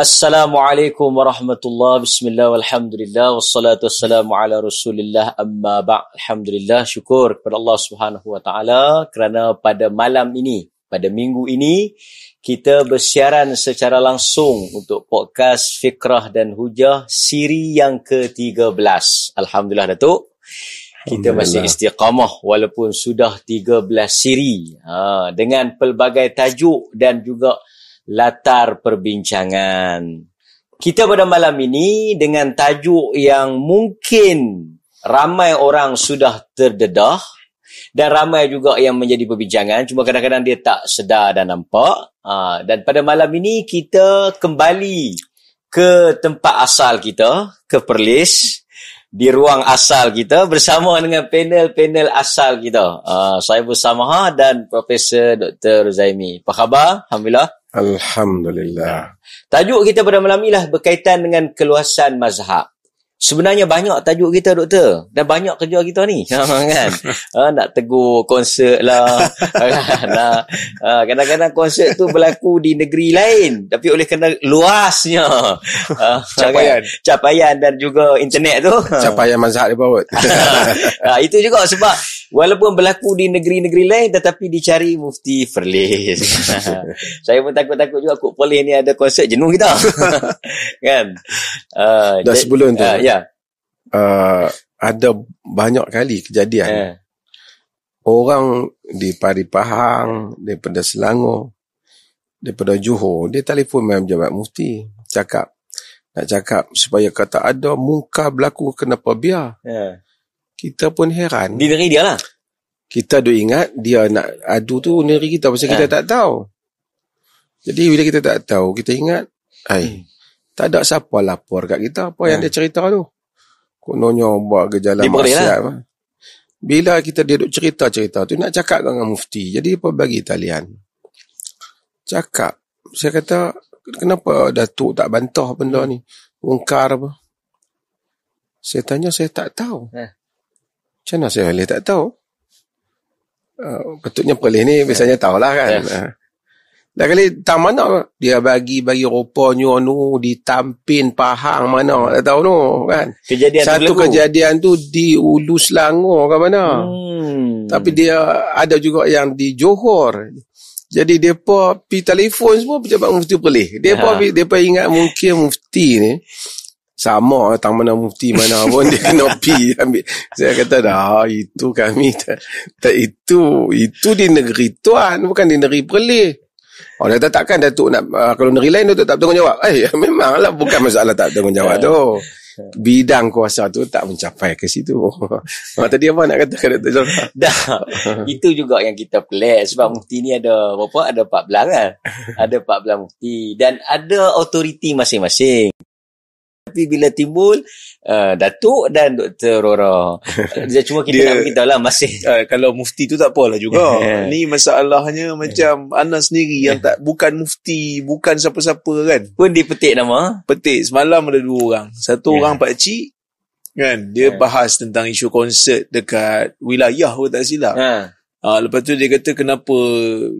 Assalamualaikum warahmatullahi Bismillah walhamdulillah Wassalatu wassalamu ala rasulillah. Amma ba' Alhamdulillah Syukur kepada Allah subhanahu wa ta'ala. Kerana pada malam ini Pada minggu ini Kita bersiaran secara langsung Untuk podcast Fikrah dan Hujah Siri yang ke-13 Alhamdulillah Datuk. Kita masih istiqamah walaupun sudah 13 siri. Ha, dengan pelbagai tajuk dan juga latar perbincangan. Kita pada malam ini dengan tajuk yang mungkin ramai orang sudah terdedah dan ramai juga yang menjadi perbincangan cuma kadang-kadang dia tak sedar dan nampak. Ha, dan pada malam ini kita kembali ke tempat asal kita, ke Perlis di ruang asal kita bersama dengan panel-panel asal kita. Uh, saya bersama Ha dan Profesor Dr. Zaimi. Apa khabar? Alhamdulillah. Alhamdulillah. Tajuk kita pada malam ini lah berkaitan dengan keluasan mazhab. Sebenarnya banyak tajuk kita doktor. Dan banyak kerja kita ni. Ha, kan? Ha, nak tegur konsert lah. Kan? ha, kadang-kadang konsert tu berlaku di negeri lain. Tapi oleh kerana luasnya. Ha, capaian kan? capaian dan juga internet tu. Capaian mazhab dia bawa. Ha, itu juga sebab walaupun berlaku di negeri-negeri lain tetapi dicari mufti Perlis saya pun takut-takut juga kok Perlis ni ada konsert jenuh kita kan uh, dah sebelum tu uh, ya uh, ada banyak kali kejadian. Eh. Orang di Pari Pahang, daripada Selangor, daripada Johor, dia telefon main jabat mufti. Cakap, nak cakap supaya kata ada muka berlaku kenapa biar. Eh. Kita pun heran. Di negeri dia lah. Kita duk ingat dia nak adu tu negeri kita pasal eh. kita tak tahu. Jadi bila kita tak tahu, kita ingat, ai, hmm. tak ada siapa lapor kat kita apa yang dia cerita tu. Kononnya buat gejala maksiat. Lah. Bila kita dia duduk cerita-cerita tu nak cakap dengan mufti. Jadi apa bagi talian? Cakap. Saya kata kenapa Datuk tak bantah benda ni? Ungkar apa? Saya tanya saya tak tahu. Eh. Macam mana saya boleh tak tahu? Uh, betulnya pelih ni biasanya tahulah kan. Yes. Uh, Dah kali tak mana dia bagi bagi rupanya nu di Tampin Pahang mana tak tahu nu kan. Kejadian Satu tu kejadian tu di Ulu Selangor ke mana. Hmm. Tapi dia ada juga yang di Johor. Jadi depa pi telefon semua pejabat mufti pelih. Depa ha. depa ingat mungkin mufti ni sama tang mana mufti mana pun dia kena pi ambil. Saya kata dah itu kami tak, tak itu itu di negeri tuan bukan di negeri pelih. Orang kata takkan Datuk nak uh, kalau negeri lain Datuk tak bertanggungjawab. Eh memanglah bukan masalah tak bertanggungjawab tu. Bidang kuasa tu tak mencapai ke situ. Ha, tadi apa nak kata Datuk Zafar? Dah. Itu juga yang kita pelik sebab mufti ni ada berapa? Ada 14 kan? Ada 14 mufti dan ada autoriti masing-masing. Tapi bila timbul uh, Datuk dan Dr. Rora. Dia cuma kita dia, nak beritahu lah masih. Uh, kalau mufti tu tak apalah juga. Ni masalahnya macam Anas sendiri yang tak bukan mufti, bukan siapa-siapa kan. Pun dia petik nama. Petik. Semalam ada dua orang. Satu yeah. orang Pak Cik. Kan, dia yeah. bahas tentang isu konsert dekat wilayah pun tak silap. Yeah. Ha, lepas tu dia kata kenapa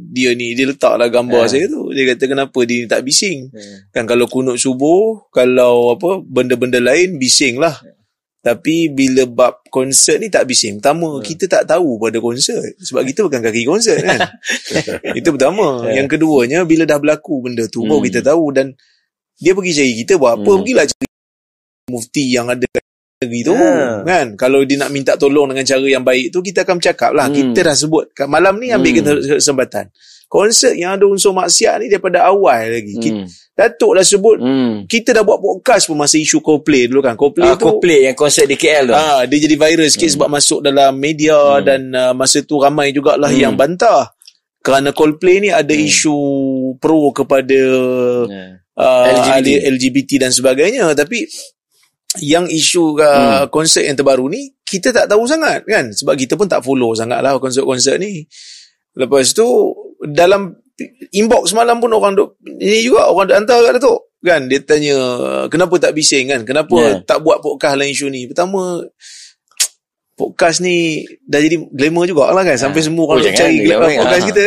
dia ni dia letaklah gambar yeah. saya tu. Dia kata kenapa dia ni tak bising. Yeah. Kan kalau kunut subuh, kalau apa benda-benda lain bising lah. Yeah. Tapi bila bab konsert ni tak bising. Pertama, yeah. kita tak tahu pada konsert. Sebab kita bukan kaki konsert kan. Itu pertama. Yeah. Yang keduanya, bila dah berlaku benda tu, hmm. baru kita tahu. Dan dia pergi cari kita buat apa. Hmm. Pergilah cari mufti yang ada negeri tu yeah. kan kalau dia nak minta tolong dengan cara yang baik tu kita akan bercakap lah hmm. kita dah sebut malam ni ambil hmm. kesempatan konsert yang ada unsur maksiat ni daripada awal lagi hmm. Datuk dah sebut hmm. kita dah buat podcast pun masa isu Coldplay dulu kan Coldplay uh, tu Coldplay yang konsert di KL tu uh, dia jadi viral sikit hmm. sebab masuk dalam media hmm. dan uh, masa tu ramai jugalah hmm. yang bantah kerana Coldplay ni ada hmm. isu pro kepada yeah. uh, LGBT. LGBT dan sebagainya tapi yang isu uh, hmm. konsert yang terbaru ni kita tak tahu sangat kan? Sebab kita pun tak follow sangat lah konsert-konsert ni. Lepas tu dalam inbox semalam pun orang duk ini juga orang duk hantar kat Datuk kan? Dia tanya kenapa tak bising kan? Kenapa yeah. tak buat podcast lain isu ni? Pertama podcast ni dah jadi glamour juga lah kan sampai ha. semua orang oh, cari glamour podcast ha. kita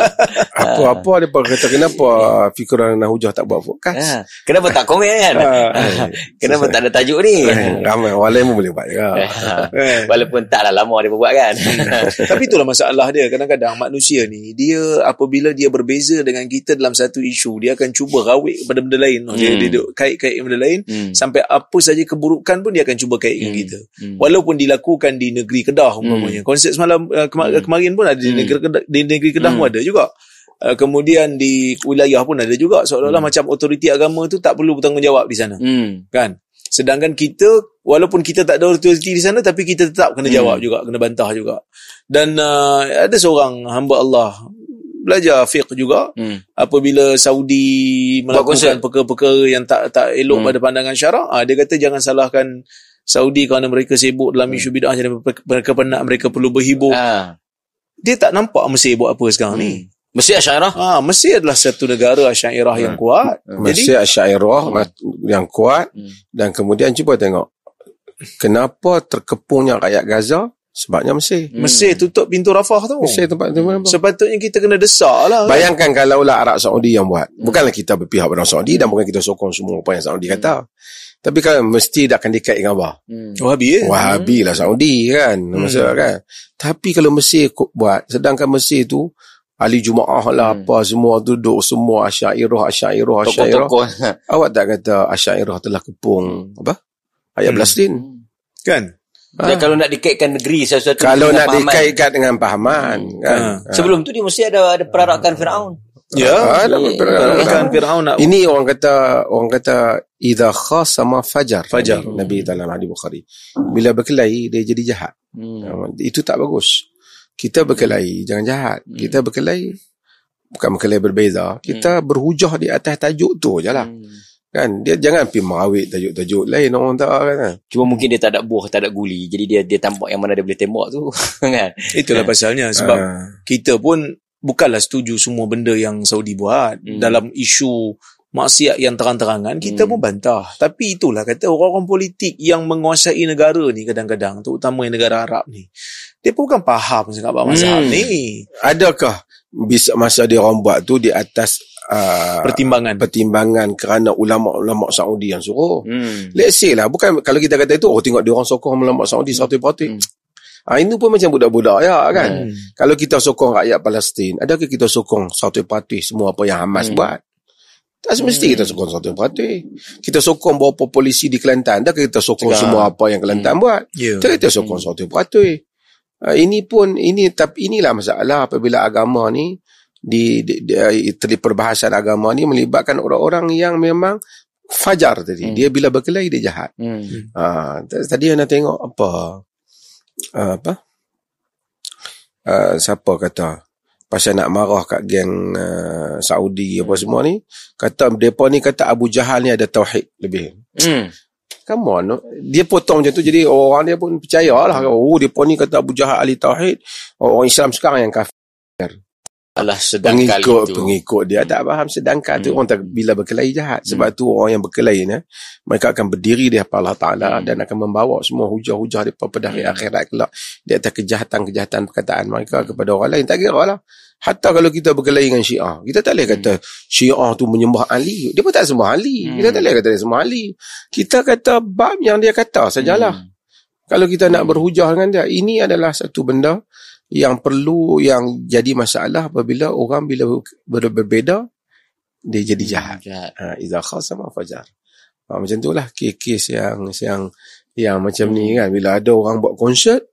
apa-apa dia pun kata kenapa fikiran nak hujah tak buat podcast ha. kenapa tak komen kan ha. kenapa tak ada tajuk ni ramai orang lain pun boleh buat juga walaupun taklah lama dia buat kan tapi itulah masalah dia kadang-kadang manusia ni dia apabila dia berbeza dengan kita dalam satu isu dia akan cuba rawik kepada benda lain hmm. dia, dia duduk kait-kait benda lain hmm. sampai apa saja keburukan pun dia akan cuba kaitkan hmm. kita hmm. walaupun dilakukan bukan di negeri Kedah umpamanya. Hmm. Konsert semalam uh, kema- hmm. kemarin pun ada di hmm. negeri Kedah, di negeri Kedah hmm. pun ada juga. Uh, kemudian di wilayah pun ada juga seolah-olah hmm. macam otoriti agama tu tak perlu bertanggungjawab di sana. Hmm. Kan? Sedangkan kita walaupun kita tak ada otoriti di sana tapi kita tetap kena jawab hmm. juga, kena bantah juga. Dan uh, ada seorang hamba Allah belajar fiqh juga hmm. apabila Saudi melakukan perkara-perkara yang tak tak elok hmm. pada pandangan syarak ah dia kata jangan salahkan Saudi kerana mereka sibuk dalam hmm. isu bid'ah jadi mereka penat mereka perlu berhibur. Ha. Dia tak nampak Mesir buat apa sekarang hmm. ni. Mesir Asyairah? Ha, Mesir adalah satu negara Asyairah hmm. yang kuat. Hmm. Mesir Asyairah hmm. yang kuat hmm. dan kemudian cuba tengok kenapa terkepungnya rakyat Gaza sebabnya Mesir. Hmm. Mesir tutup pintu Rafah tu. Mesir tempat tu mana? Sepatutnya kita kena desak lah. Kan? Bayangkan kan? kalau lah Arab Saudi yang buat. Bukanlah kita berpihak pada Saudi dan bukan kita sokong semua apa yang Saudi kata. Tapi kan mesti dah akan dikait dengan apa? Hmm. Wahabi eh? Wahabi lah Saudi kan. Hmm. Masa kan. Tapi kalau Mesir buat, sedangkan Mesir tu ahli Jumaah lah hmm. apa semua duduk semua asyairah asyairah asyairah. Awak tak kata asyairah telah kepung apa? Ayat hmm. Palestin. Kan? Ha. Dan kalau nak dikaitkan negeri sesuatu kalau nak pahaman. dikaitkan dengan pahaman hmm. kan. Ha. Sebelum tu dia mesti ada ada perarakan Firaun. Ya, ha, perarakan Firaun Ini orang kata orang kata idza khasama fajar. Fajar. Nabi dalam hadis Bukhari. Bila berkelahi dia jadi jahat. Hmm. Itu tak bagus. Kita berkelahi jangan jahat. Hmm. Kita berkelahi bukan berkelahi berbeza. Kita hmm. berhujah di atas tajuk tu je lah. Hmm. Kan dia jangan pergi merawit tajuk-tajuk lain orang tak kan. Cuma mungkin dia tak ada buah, tak ada guli. Jadi dia dia tampak yang mana dia boleh tembak tu kan. Itulah kan? pasalnya sebab uh. kita pun bukanlah setuju semua benda yang Saudi buat hmm. dalam isu maksiat yang terang-terangan kita hmm. pun bantah. Tapi itulah kata orang-orang politik yang menguasai negara ni kadang-kadang terutama yang negara Arab ni. Dia pun bukan faham sangat apa masalah hmm. ni. Adakah bisa masa dia orang buat tu di atas uh, pertimbangan pertimbangan kerana ulama-ulama Saudi yang suruh. Hmm. Let's say lah bukan kalau kita kata itu oh tengok dia orang sokong ulama Saudi satu parti. Hmm. Ha, ini pun macam budak-budak ya kan. Hmm. Kalau kita sokong rakyat Palestin, adakah kita sokong satu parti semua apa yang Hamas hmm. buat? Tak semesti hmm. kita sokong satu parti. Kita sokong beberapa polisi di Kelantan, adakah kita sokong Cekak. semua apa yang Kelantan hmm. buat? Yeah. Tak kita sokong hmm. satu parti. Ha, ini pun ini tapi inilah masalah apabila agama ni di, di, di, di perbahasan agama ni melibatkan orang-orang yang memang fajar tadi. Hmm. Dia bila berkelahi dia jahat. Hmm. Ha, tadi anda tengok apa uh, apa uh, siapa kata pasal nak marah kat geng uh, Saudi apa semua ni kata depa ni kata Abu Jahal ni ada tauhid lebih. Hmm. Come on. Dia potong macam tu jadi orang dia pun percayalah. Oh depa ni kata Abu Jahal ahli tauhid. Orang Islam sekarang yang kafir. Allah sedangkan pengikut, itu. Pengikut dia tak faham sedangkan hmm. tu orang tak bila berkelahi jahat. Sebab hmm. tu orang yang berkelahi ni, mereka akan berdiri di hadapan Allah Ta'ala hmm. dan akan membawa semua hujah-hujah di pada hari hmm. akhirat kelak. Di atas kejahatan-kejahatan perkataan mereka kepada orang lain. Tak kira lah. Hatta kalau kita berkelahi dengan syiah. Kita tak boleh kata hmm. syiah tu menyembah Ali. Dia pun tak sembah Ali. Hmm. Kita tak boleh kata dia sembah Ali. Kita kata bab yang dia kata sajalah. Hmm. Kalau kita nak berhujah dengan dia, ini adalah satu benda yang perlu yang jadi masalah apabila orang bila ber, berbeza dia jadi hmm, jahat. Ha idza khasama fajar. Ha, macam itulah kes-kes yang yang yang macam hmm. ni kan bila ada orang buat konsert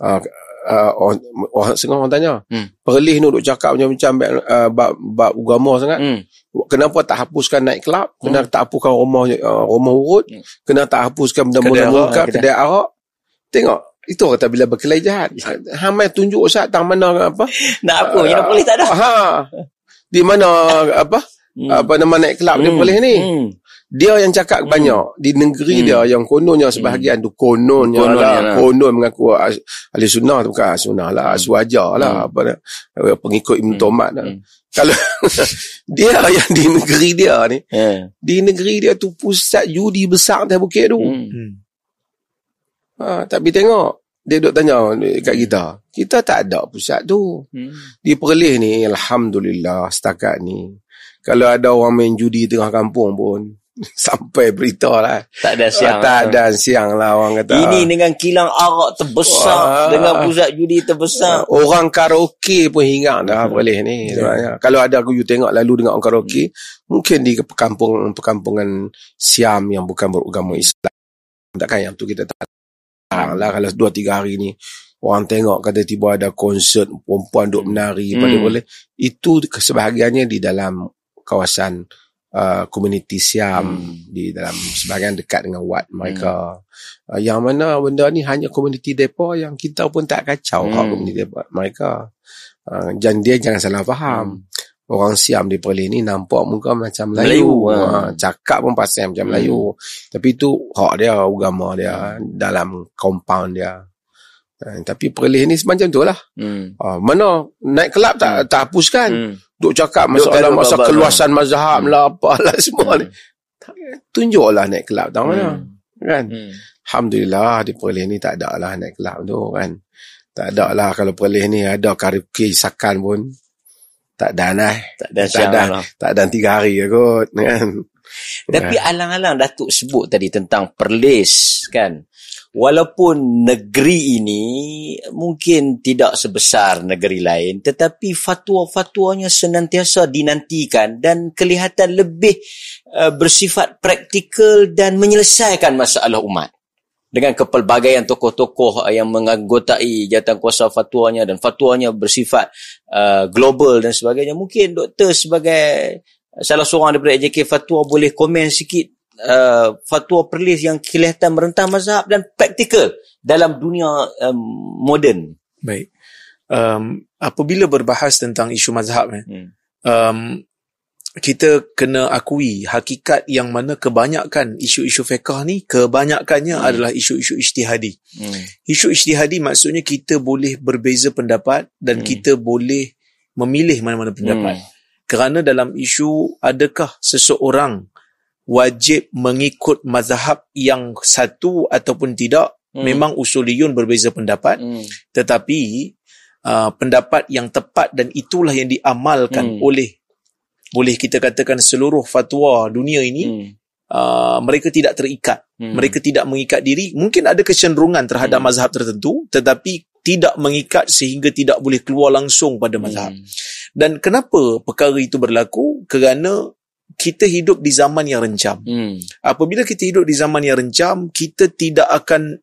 uh, uh, orang, orang setengah orang tanya hmm. perlih ni duk cakap macam-macam uh, bab bab agama sangat hmm. kenapa tak hapuskan naik kelab hmm. kenapa tak hapuskan rumah uh, rumah urut hmm. kenapa tak hapuskan benda-benda mungkar kedai arak tengok itu kata bila berkelahi jahat. Hamai tunjuk Ustaz tang mana apa? Nak apa? Uh, yang boleh tak ada. Ha. Di mana apa? Hmm. Apa nama naik kelab hmm. dia boleh ni? Hmm. Dia yang cakap hmm. banyak di negeri hmm. dia yang kononnya sebahagian hmm. tu kononnya konon lah, lah. konon mengaku ahli sunnah tu bukan sunnah lah, hmm. suaja lah hmm. apa eh, pengikut Ibn hmm. Tomat lah. Hmm. Kalau dia yang di negeri dia ni, yeah. di negeri dia tu pusat judi besar atas bukit tu. Hmm. Ha, tapi tengok dia duk tanya kat kita. Kita tak ada pusat tu. Hmm. Di Perlis ni, Alhamdulillah setakat ni. Kalau ada orang main judi tengah kampung pun, sampai berita lah. Tak ada siang. tak lah. ada siang lah orang kata. Ini dengan kilang arak terbesar. Wah. Dengan pusat judi terbesar. Orang karaoke pun ingat dah hmm. boleh ni. Yeah. Kalau ada aku you tengok lalu dengan orang karaoke, hmm. mungkin di perkampungan perkampungan Siam yang bukan beragama Islam. Takkan yang tu kita tak lah kalau dua tiga hari ni orang tengok kata tiba ada konsert perempuan duk menari hmm. pada boleh itu sebahagiannya di dalam kawasan uh, komuniti Siam hmm. di dalam sebahagian dekat dengan Wat mereka. Hmm. Uh, yang mana benda ni hanya komuniti depa yang kita pun tak kacau hmm. komuniti depa mereka. Uh, dan dia jangan salah faham. Hmm. Orang Siam di Perlis ni nampak muka macam Melayu. Melayu uh, cakap pun pasal macam hmm. Melayu. Tapi itu hak dia, agama dia dalam compound dia. Uh, tapi Perlis ni semacam tu lah. Hmm. Uh, mana naik kelab tak, hmm. tak hapuskan. Hmm. Duk cakap masalah masa keluasan lah. mazhab hmm. lah apalah semua hmm. ni. Tunjuklah naik kelab tahu mana. Hmm. Kan? Hmm. Alhamdulillah di Perlis ni tak ada lah naik kelab tu kan. Tak ada lah kalau Perlis ni ada karaoke sakan pun. Tak ada lah. Tak tak ada, lah. tak ada tiga hari kot kan. Tapi alang-alang Datuk sebut tadi tentang Perlis kan walaupun negeri ini mungkin tidak sebesar negeri lain tetapi fatwa-fatwanya senantiasa dinantikan dan kelihatan lebih uh, bersifat praktikal dan menyelesaikan masalah umat dengan kepelbagaian tokoh-tokoh yang menganggotai jawatan kuasa fatwanya dan fatwanya bersifat uh, global dan sebagainya mungkin doktor sebagai salah seorang daripada AJK fatwa boleh komen sikit uh, fatwa perlis yang kelihatan merentang mazhab dan praktikal dalam dunia um, moden. Baik. Um, apabila berbahas tentang isu mazhab, eh, hmm. um, kita kena akui hakikat yang mana kebanyakan isu-isu fiqah ni kebanyakannya hmm. adalah isu-isu ijtihadi. Hmm. Isu ijtihadi maksudnya kita boleh berbeza pendapat dan hmm. kita boleh memilih mana-mana pendapat. Hmm. Kerana dalam isu adakah seseorang wajib mengikut mazhab yang satu ataupun tidak hmm. memang usuliyun berbeza pendapat hmm. tetapi uh, pendapat yang tepat dan itulah yang diamalkan hmm. oleh boleh kita katakan seluruh fatwa dunia ini hmm. uh, mereka tidak terikat hmm. mereka tidak mengikat diri mungkin ada kecenderungan terhadap hmm. mazhab tertentu tetapi tidak mengikat sehingga tidak boleh keluar langsung pada mazhab hmm. dan kenapa perkara itu berlaku kerana kita hidup di zaman yang rencam. Hmm. Apabila kita hidup di zaman yang rencam, kita tidak akan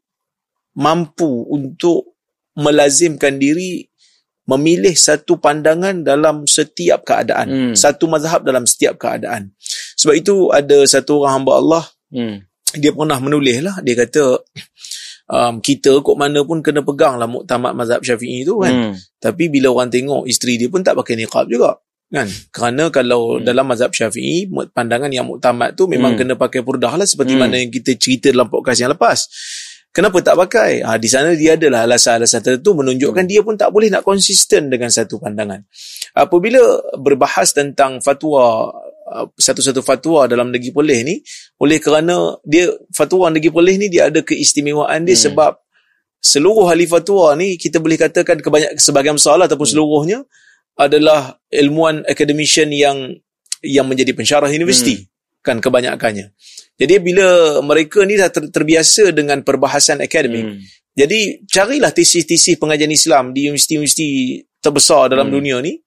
mampu untuk melazimkan diri memilih satu pandangan dalam setiap keadaan. Hmm. Satu mazhab dalam setiap keadaan. Sebab itu ada satu orang hamba Allah, hmm. dia pernah menulis lah, dia kata, um, kita kok mana pun kena pegang lah muktamad mazhab syafi'i tu kan. Hmm. Tapi bila orang tengok isteri dia pun tak pakai niqab juga kan kerana kalau hmm. dalam mazhab syafi'i pandangan yang muktamad tu memang hmm. kena pakai purdah lah seperti hmm. mana yang kita cerita dalam podcast yang lepas kenapa tak pakai ha, di sana dia adalah alasan-alasan tertentu menunjukkan dia pun tak boleh nak konsisten dengan satu pandangan apabila berbahas tentang fatwa uh, satu-satu fatwa dalam negeri Perlis ni oleh kerana dia fatwa negeri Perlis ni dia ada keistimewaan dia hmm. sebab seluruh ahli fatwa ni kita boleh katakan kebanyakan sebagian besar ataupun hmm. seluruhnya adalah ilmuwan academician yang yang menjadi pensyarah universiti hmm. Kan kebanyakannya. Jadi bila mereka ni dah ter, terbiasa dengan perbahasan akademik. Hmm. Jadi carilah tesis-tesis pengajian Islam di universiti-universiti terbesar dalam hmm. dunia ni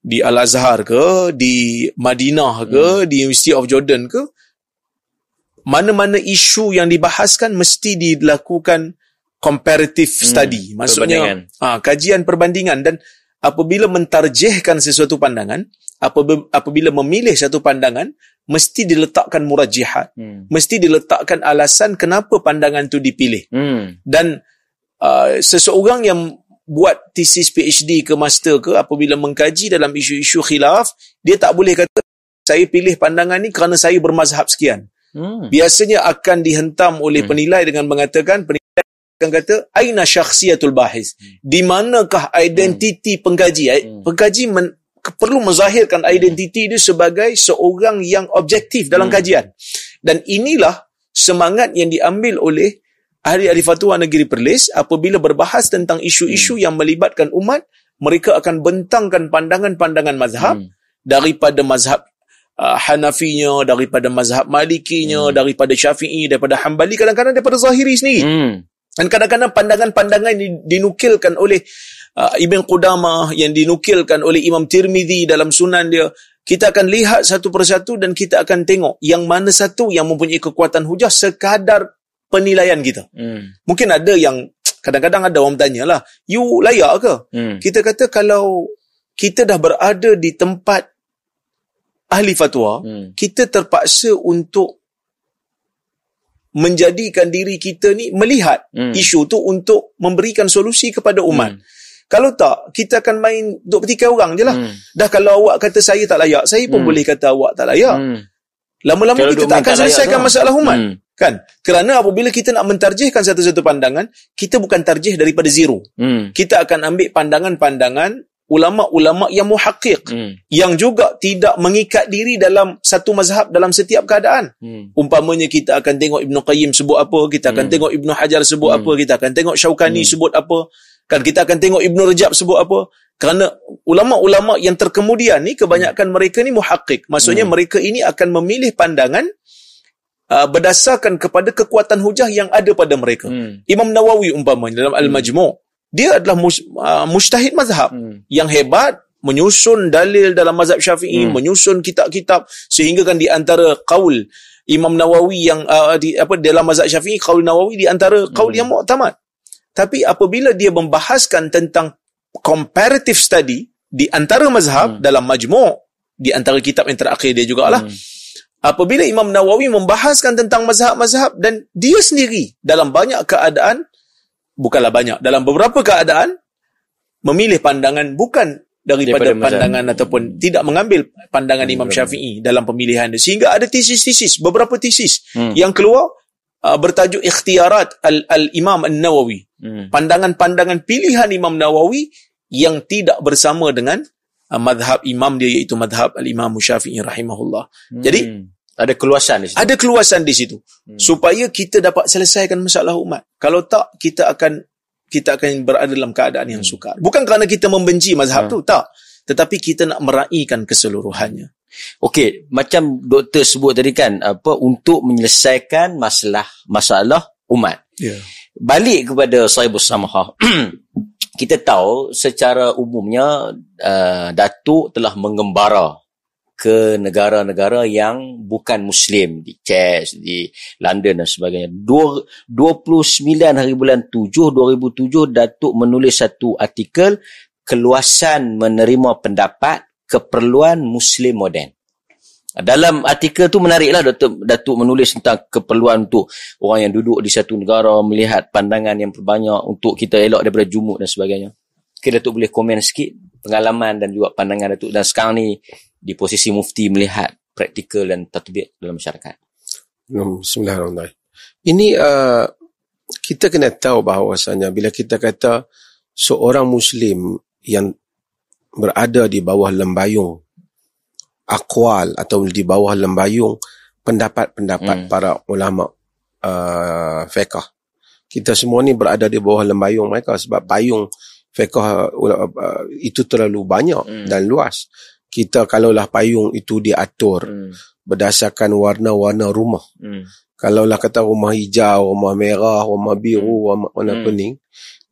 di Al-Azhar ke, di Madinah ke, hmm. di University of Jordan ke. Mana-mana isu yang dibahaskan mesti dilakukan comparative hmm. study. Maksudnya ha, kajian perbandingan dan apabila mentarjihkan sesuatu pandangan, apabila memilih satu pandangan, mesti diletakkan murajihat. Hmm. Mesti diletakkan alasan kenapa pandangan itu dipilih. Hmm. Dan uh, seseorang yang buat thesis PhD ke master ke, apabila mengkaji dalam isu-isu khilaf, dia tak boleh kata, saya pilih pandangan ni kerana saya bermazhab sekian. Hmm. Biasanya akan dihentam oleh hmm. penilai dengan mengatakan, penilai akan kata aina syakhsiyatul bahis hmm. di manakah identiti hmm. pengkaji hmm. pengkaji men, perlu menzahirkan identiti dia sebagai seorang yang objektif dalam hmm. kajian dan inilah semangat yang diambil oleh ahli-ahli fatwa negeri Perlis apabila berbahas tentang isu-isu hmm. yang melibatkan umat mereka akan bentangkan pandangan-pandangan mazhab hmm. daripada mazhab uh, Hanafinya daripada mazhab Malikinya hmm. daripada Syafi'i daripada Hambali kadang-kadang daripada Zahiri sendiri hmm. dan kadang-kadang pandangan-pandangan ini dinukilkan oleh uh, Ibn Qudamah yang dinukilkan oleh Imam Tirmizi dalam sunan dia kita akan lihat satu persatu dan kita akan tengok yang mana satu yang mempunyai kekuatan hujah sekadar penilaian kita. Hmm. Mungkin ada yang kadang-kadang ada orang bertanya lah, you layak ke? Hmm. Kita kata kalau kita dah berada di tempat ahli fatwa, hmm. kita terpaksa untuk menjadikan diri kita ni melihat hmm. isu tu untuk memberikan solusi kepada umat. Hmm. Kalau tak, kita akan main duk petikai orang je lah. Hmm. Dah kalau awak kata saya tak layak, saya pun hmm. boleh kata awak tak layak. Hmm. Lama-lama kita tak akan selesaikan masalah umat. Hmm. Kan? Kerana apabila kita nak mentarjihkan satu-satu pandangan, kita bukan tarjih daripada zero. Hmm. Kita akan ambil pandangan-pandangan ulama-ulama yang muhaqqiq hmm. yang juga tidak mengikat diri dalam satu mazhab dalam setiap keadaan. Hmm. Umpamanya kita akan tengok Ibn Qayyim sebut apa, kita akan hmm. tengok Ibn Hajar sebut hmm. apa, kita akan tengok Syaukani hmm. sebut apa. Kan kita akan tengok Ibn Rajab sebut apa. Kerana ulama-ulama yang terkemudian ni kebanyakan mereka ni muhakkik. Maksudnya hmm. mereka ini akan memilih pandangan uh, berdasarkan kepada kekuatan hujah yang ada pada mereka. Hmm. Imam Nawawi umpamanya dalam Al-Majmu' dia adalah mus, uh, mustahid mazhab hmm. yang hebat menyusun dalil dalam mazhab Syafi'i, hmm. menyusun kitab-kitab sehingga kan di antara qaul Imam Nawawi yang uh, di apa dalam mazhab Syafi'i qaul Nawawi di antara qaul hmm. yang muktamad. Tapi apabila dia membahaskan tentang comparative study di antara mazhab hmm. dalam majmu' di antara kitab yang terakhir dia jugalah. Hmm. Apabila Imam Nawawi membahaskan tentang mazhab-mazhab dan dia sendiri dalam banyak keadaan bukanlah banyak dalam beberapa keadaan memilih pandangan bukan daripada, daripada pandangan mazhab. ataupun tidak mengambil pandangan hmm. Imam Syafi'i dalam pemilihan dia sehingga ada tesis-tesis beberapa tesis hmm. yang keluar uh, bertajuk ikhtiarat al-Imam An-Nawawi. Hmm. Pandangan-pandangan pilihan Imam Nawawi yang tidak bersama dengan uh, madhab imam dia iaitu madhab al-Imam Syafi'i rahimahullah. Hmm. Jadi ada keluasan di situ. Ada keluasan di situ. Hmm. Supaya kita dapat selesaikan masalah umat. Kalau tak kita akan kita akan berada dalam keadaan yang hmm. sukar. Bukan kerana kita membenci mazhab hmm. tu, tak. Tetapi kita nak meraihkan keseluruhannya. Okey, macam doktor sebut tadi kan, apa untuk menyelesaikan masalah masalah umat. Yeah. Balik kepada Sahibus Samahah. kita tahu secara umumnya uh, Datuk telah mengembara ke negara-negara yang bukan Muslim di Czech, di London dan sebagainya. 29 hari bulan 7 2007 Datuk menulis satu artikel keluasan menerima pendapat keperluan Muslim moden. Dalam artikel tu menariklah Datuk, Datuk menulis tentang keperluan untuk orang yang duduk di satu negara melihat pandangan yang berbanyak untuk kita elok daripada jumuk dan sebagainya. Okay, Datuk boleh komen sikit pengalaman dan juga pandangan Datuk dan sekarang ni di posisi mufti melihat praktikal dan tatbik dalam masyarakat. Bismillahirrahmanirrahim. Ini uh, kita kena tahu bahawasanya bila kita kata seorang Muslim yang berada di bawah lembayung akwal atau di bawah lembayung pendapat-pendapat hmm. para ulama uh, fiqh. Kita semua ni berada di bawah lembayung mereka sebab payung fiqh uh, uh, itu terlalu banyak hmm. dan luas. Kita kalaulah payung itu diatur hmm. berdasarkan warna-warna rumah. Hmm. Kalaulah kata rumah hijau, rumah merah, rumah biru, hmm. warna hmm. kuning,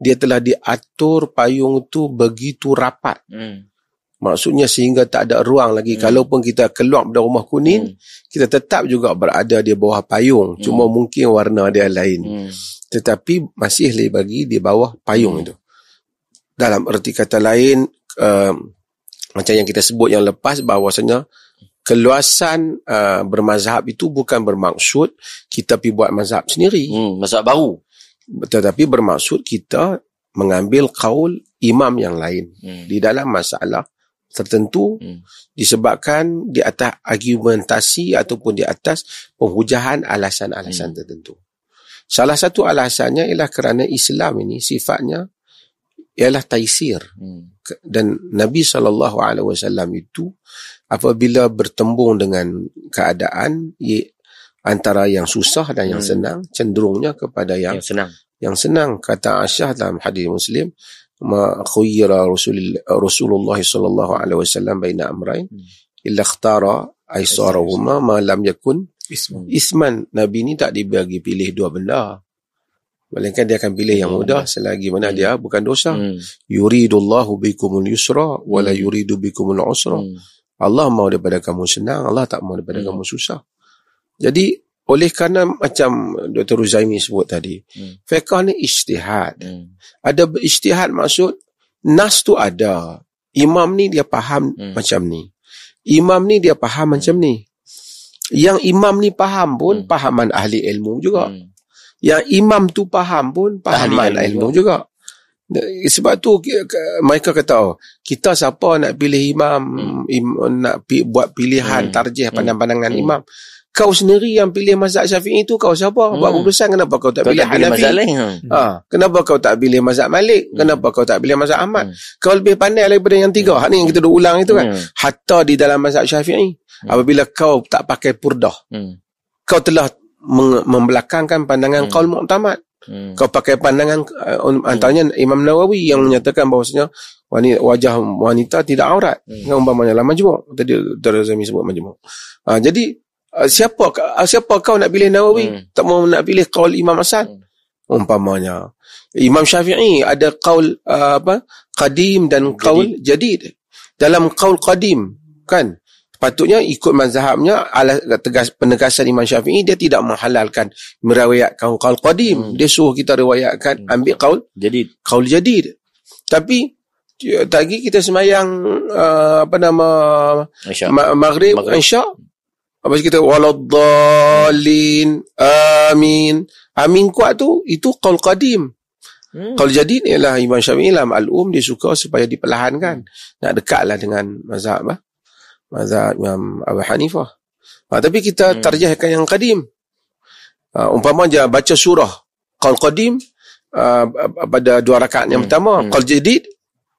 dia telah diatur payung itu begitu rapat. Hmm. Maksudnya sehingga tak ada ruang lagi. Hmm. Kalaupun kita keluar dari rumah kuning, hmm. kita tetap juga berada di bawah payung. Hmm. Cuma mungkin warna dia lain. Hmm. Tetapi masih lagi bagi di bawah payung hmm. itu. Dalam erti kata lain, uh, macam yang kita sebut yang lepas, bahawasanya keluasan uh, bermazhab itu bukan bermaksud kita pergi buat mazhab sendiri. Hmm, mazhab baru. Tetapi bermaksud kita mengambil kaul imam yang lain hmm. di dalam masalah tertentu hmm. disebabkan di atas argumentasi ataupun di atas penghujahan alasan-alasan hmm. tertentu. Salah satu alasannya ialah kerana Islam ini sifatnya ialah taisir. Hmm. Dan Nabi SAW itu apabila bertembung dengan keadaan antara yang susah dan yang hmm. senang cenderungnya kepada yang, yang senang yang senang kata Aisyah dalam hadis Muslim ma khayyara Rasulullah Rasulullah sallallahu alaihi wasallam baina amrayn hmm. illa ikhtara aisarahuma ma lam yakun isman. isman nabi ni tak dibagi pilih dua benda Melainkan dia akan pilih yang hmm. mudah selagi mana hmm. dia bukan dosa. Hmm. Yuridullahu bikumul yusra wala hmm. yuridu bikumul usra. Hmm. Allah mau daripada kamu senang, Allah tak mau daripada hmm. kamu susah. Jadi oleh kerana macam Dr. Ruzaimi sebut tadi, hmm. fiqh ni ijtihad. Hmm. Ada ijtihad maksud nas tu ada. Imam ni dia faham hmm. macam ni. Imam ni dia faham hmm. macam ni. Yang imam ni faham pun hmm. pahaman ahli ilmu juga. Hmm. Yang imam tu faham pun pahaman ahli ilmu juga. juga. Sebab tu mereka kata oh, kita siapa nak pilih imam, hmm. im, nak pi, buat pilihan hmm. tarjih hmm. pandang-pandangan hmm. imam kau sendiri yang pilih mazhab syafi'i tu kau siapa hmm. buat keputusan kenapa kau tak kau pilih tak Hanafi ha. ha. kenapa kau tak pilih mazhab Malik hmm. kenapa kau tak pilih mazhab Ahmad hmm. kau lebih pandai daripada yang tiga hmm. ni yang kita dah ulang itu kan hmm. hatta di dalam mazhab syafi'i hmm. apabila kau tak pakai purdah hmm. kau telah membelakangkan pandangan hmm. kaul mu'tamad hmm. kau pakai pandangan uh, antaranya hmm. Imam Nawawi yang menyatakan bahawasanya wanita, wajah wanita tidak aurat hmm. umpamanya lah majmuk tadi Dr. Zami sebut majmuk ha, jadi uh, siapa uh, siapa kau nak pilih Nawawi hmm. tak mau nak pilih kaul Imam Hasan hmm. umpamanya Imam Syafi'i ada kaul uh, apa qadim dan kaul jadid dalam kaul qadim kan patutnya ikut mazhabnya ala tegas penegasan Imam Syafi'i dia tidak menghalalkan meriwayatkan kaul qadim hmm. dia suruh kita riwayatkan hmm. ambil kaul jadid kaul jadid tapi tadi kita semayang uh, apa nama ma- maghrib, maghrib. insya apa kita waladhalin amin amin kuat tu itu qaul qadim hmm. qaul jadid ialah Imam Syafi'i dalam al-um dia suka supaya diperlahankan nak dekatlah dengan mazhab apa mazhab Imam Abu Hanifah ha, tapi kita hmm. tarjihkan yang qadim ha, umpama je baca surah qaul qadim uh, pada dua rakaat yang hmm. pertama hmm. qaul jadid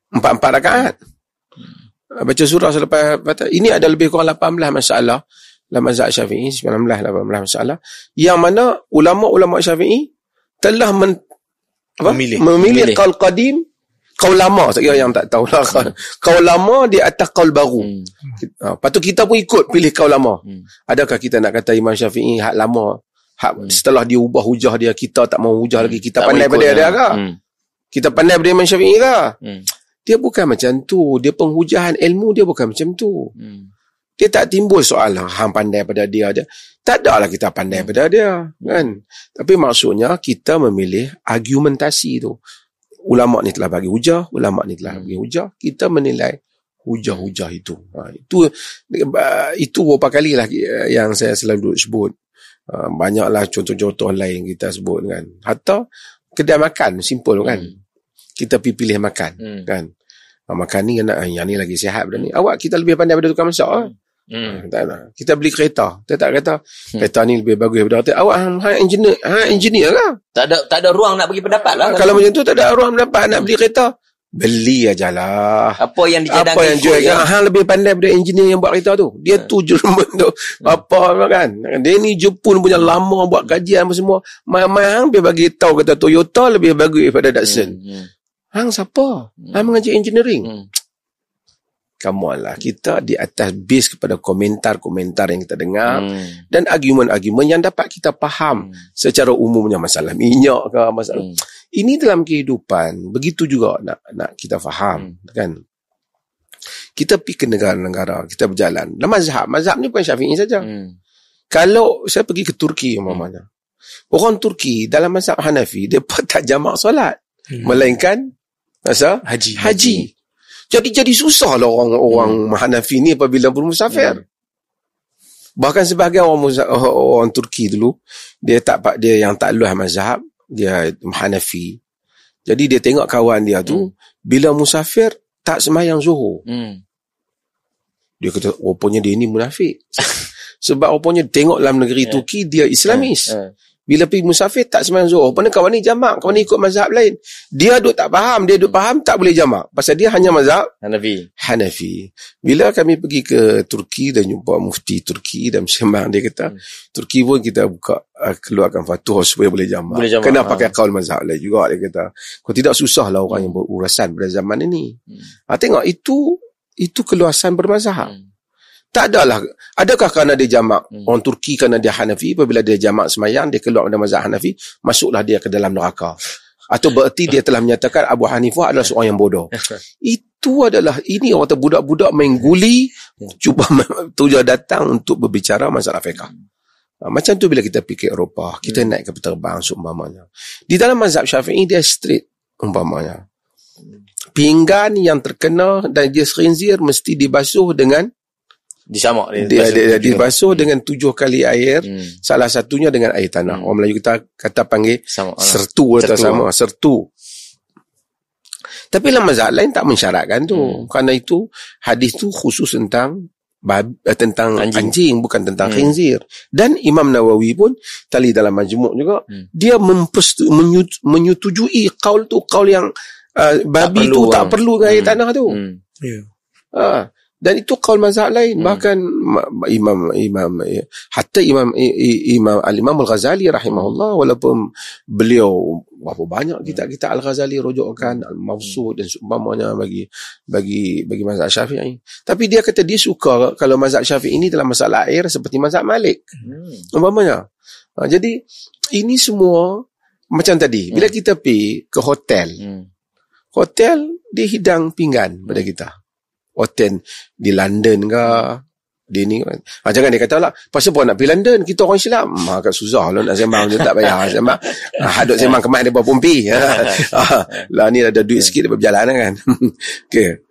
empat-empat rakaat hmm. baca surah selepas ini ada lebih kurang 18 masalah dalam mazhab Syafi'i 19 18 masalah yang mana ulama-ulama Syafi'i telah men, apa? memilih memilih qaul qadim qaul lama saya kira yang tak tahu lah hmm. qaul lama di atas qaul baru hmm. ha, patut kita pun ikut pilih qaul lama hmm. adakah kita nak kata Imam Syafi'i hak lama hak hmm. setelah dia ubah hujah dia kita tak mau hujah hmm. lagi kita tak pandai pada dia ke hmm. kita pandai pada Imam Syafi'i ke hmm. dia bukan macam tu dia penghujahan ilmu dia bukan macam tu hmm dia tak timbul soal hang pandai pada dia dia tak ada lah kita pandai hmm. pada dia kan? Tapi maksudnya kita memilih argumentasi tu. Ulama ni telah bagi hujah ulama ni telah hmm. bagi hujah. Kita menilai hujah-hujah itu. Ha, itu itu beberapa kali lah yang saya selalu sebut. Ha, banyaklah contoh-contoh lain kita sebut kan? Hatta kedai makan simple kan? Hmm. kita pergi pilih makan hmm. kan? Ha, makan ni yang ni lagi sihat dah ni. Awak kita lebih pandai pada tukang masak hmm. Hmm. Tak nak. Kita beli kereta. Kita tak kata hmm. kereta ni lebih bagus daripada kereta. Awak ha engineer, ha engineer lah. Tak ada tak ada ruang nak bagi pendapat lah. Ha, kalau macam tu tak ada ruang pendapat nak beli kereta. Beli aja lah. Apa yang dicadangkan Apa yang jual kan? Ha lebih pandai daripada engineer yang buat kereta tu. Dia hmm. tu Jerman tu. Hmm. Apa kan? Dia ni Jepun punya lama buat kajian apa semua. Mai-mai hang lebih bagi tahu kata Toyota lebih bagus daripada Datsun. Hmm. Hmm. Hang siapa? Hmm. Hang mengaji engineering. Hmm come on lah kita di atas base kepada komentar-komentar yang kita dengar hmm. dan argument-argument yang dapat kita faham hmm. secara umumnya masalah minyak ke masalah hmm. ini dalam kehidupan begitu juga nak nak kita faham hmm. kan kita pergi ke negara-negara kita berjalan dalam mazhab mazhab ni bukan syafi'i saja hmm. kalau saya pergi ke Turki umpamanya hmm. orang Turki dalam mazhab Hanafi dia tak jamak solat hmm. melainkan masa haji haji, haji. Jadi jadi susah lah orang orang hmm. Hanafi ni apabila bermusafir. Hmm. Bahkan sebagai orang orang Turki dulu, dia tak dia yang tak luah mazhab, dia Hanafi. Jadi dia tengok kawan dia tu hmm. bila musafir tak semayang Zuhur. Hmm. Dia kata rupanya dia ni munafik. Sebab rupanya tengok dalam negeri yeah. Turki dia Islamis. Yeah. Yeah. Bila pergi musafir tak sembahyang zuhur. Pernah kawan ni jamak, kawan ni ikut mazhab lain. Dia duk tak faham, dia duk faham tak boleh jamak. Pasal dia hanya mazhab Hanafi. Hanafi. Bila kami pergi ke Turki dan jumpa mufti Turki dan sembang dia kata, hmm. Turki pun kita buka uh, keluarkan fatwa supaya boleh jamak. Boleh jamak. Kena ha. pakai kaul mazhab lain juga dia kata. Kau tidak susah lah orang hmm. yang berurusan pada zaman ini. Hmm. Ha, tengok itu itu keluasan bermazhab. Hmm. Tak adalah. Adakah kerana dia jamak hmm. orang Turki kerana dia Hanafi, apabila dia jamak semayang, dia keluar dari mazhab Hanafi, masuklah dia ke dalam neraka. Atau bererti dia telah menyatakan Abu Hanifah adalah seorang yang bodoh. Itu adalah, ini orang kata budak-budak main guli, cuba tujuan datang untuk berbicara masalah fiqah. Ha, macam tu bila kita pergi Eropah, kita hmm. naik ke terbang seumpamanya. Di dalam mazhab syafi'i dia straight umpamanya. Pinggan yang terkena dan dia serinzir mesti dibasuh dengan disamak dia, dia, dia, dia dibasuh hmm. dengan tujuh kali air hmm. salah satunya dengan air tanah hmm. orang Melayu kita kata panggil sama, sertu atau sama sertu tapi dalam mazhab lain tak mensyaratkan tu hmm. kerana itu hadis tu khusus tentang bab, eh, tentang anjing. anjing bukan tentang hmm. khinzir dan Imam Nawawi pun tali dalam majmuk juga hmm. dia mempestu, menyut, menyetujui kaul tu kaul yang uh, babi tak tu tak perlu dengan air hmm. tanah tu hmm. yeah. ha dan itu kaul mazhab lain hmm. bahkan imam imam hatta imam imam al-imam al-ghazali rahimahullah walaupun beliau berapa banyak kita kita al-ghazali rujukkan al-mawsud dan seumpamanya bagi bagi bagi mazhab syafi'i tapi dia kata dia suka kalau mazhab syafi'i ini dalam masalah air seperti mazhab malik hmm. umpamanya ha, jadi ini semua macam tadi bila hmm. kita pergi ke hotel hmm. hotel dia hidang pinggan pada kita hotel di London ke di ni. Ha, jangan dia kata lah, pasal pun nak pergi London, kita orang Islam. Ha, kat susah lah nak sembang, dia tak payah sembang. Ha, hadut sembang kemat dia buat pumpi. Ha, lah ni ada duit sikit, dia berjalan kan. okay.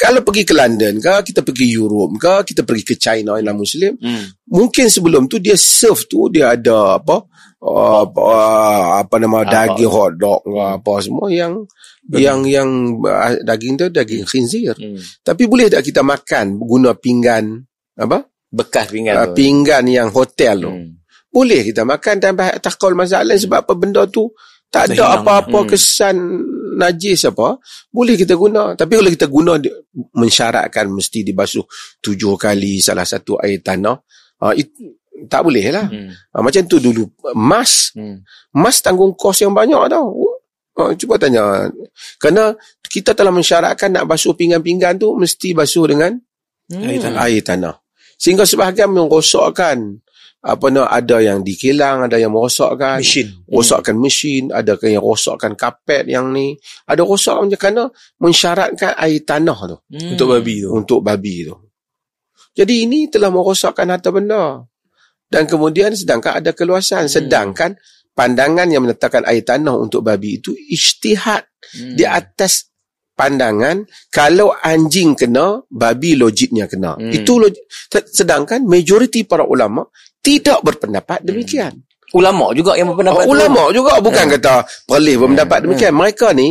Kalau pergi ke London ke, kita pergi Europe ke, kita pergi ke China yang Muslim, hmm. mungkin sebelum tu dia serve tu, dia ada apa, uh, apa, uh, apa nama, apa? daging hot dog apa semua yang Betul. yang yang uh, daging tu daging khinzir. Hmm. Tapi boleh tak kita makan guna pinggan apa? Bekas pinggan uh, Pinggan yang hotel tu. Hmm. Boleh kita makan tanpa takol masalah hmm. sebab apa benda tu tak ada apa-apa hmm. kesan najis apa. Boleh kita guna. Tapi kalau kita guna mensyaratkan mesti dibasuh tujuh kali salah satu air tanah. Uh, itu, tak boleh lah. Hmm. Uh, macam tu dulu. Mas. Hmm. Mas tanggung kos yang banyak tau. Oh, cuba tanya. Kerana kita telah mensyaratkan nak basuh pinggan-pinggan tu mesti basuh dengan hmm. air, tanah. air tanah. Sehingga sebahagian merosakkan apa nak ada yang dikilang, ada yang merosakkan mesin. Rosakkan hmm. mesin, ada yang rosakkan kapet yang ni. Ada rosak macam kerana mensyaratkan air tanah tu. Hmm. Untuk babi tu. Untuk babi tu. Jadi ini telah merosakkan harta benda. Dan kemudian sedangkan ada keluasan. Hmm. Sedangkan pandangan yang menetapkan air tanah untuk babi itu ijtihad hmm. di atas pandangan kalau anjing kena babi logiknya kena hmm. itu logik. sedangkan majoriti para ulama tidak berpendapat demikian hmm. ulama juga yang berpendapat oh, ulama itu. juga bukan hmm. kata perlih berpendapat hmm. demikian mereka ni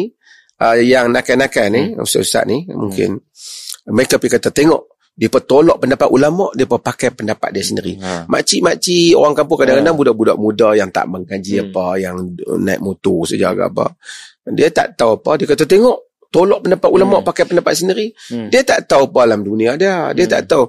uh, yang nakal-nakal ni hmm. ustaz-ustaz ni mungkin hmm. mereka pergi kata tengok dia pun tolak pendapat ulama dia pun pakai pendapat dia sendiri ha. makcik-makcik orang kampung kadang-kadang ha. budak-budak muda yang tak mengkaji hmm. apa yang naik motor saja ke apa dia tak tahu apa dia kata tengok tolak pendapat ulama hmm. pakai pendapat sendiri hmm. dia tak tahu apa alam dunia dia dia hmm. tak tahu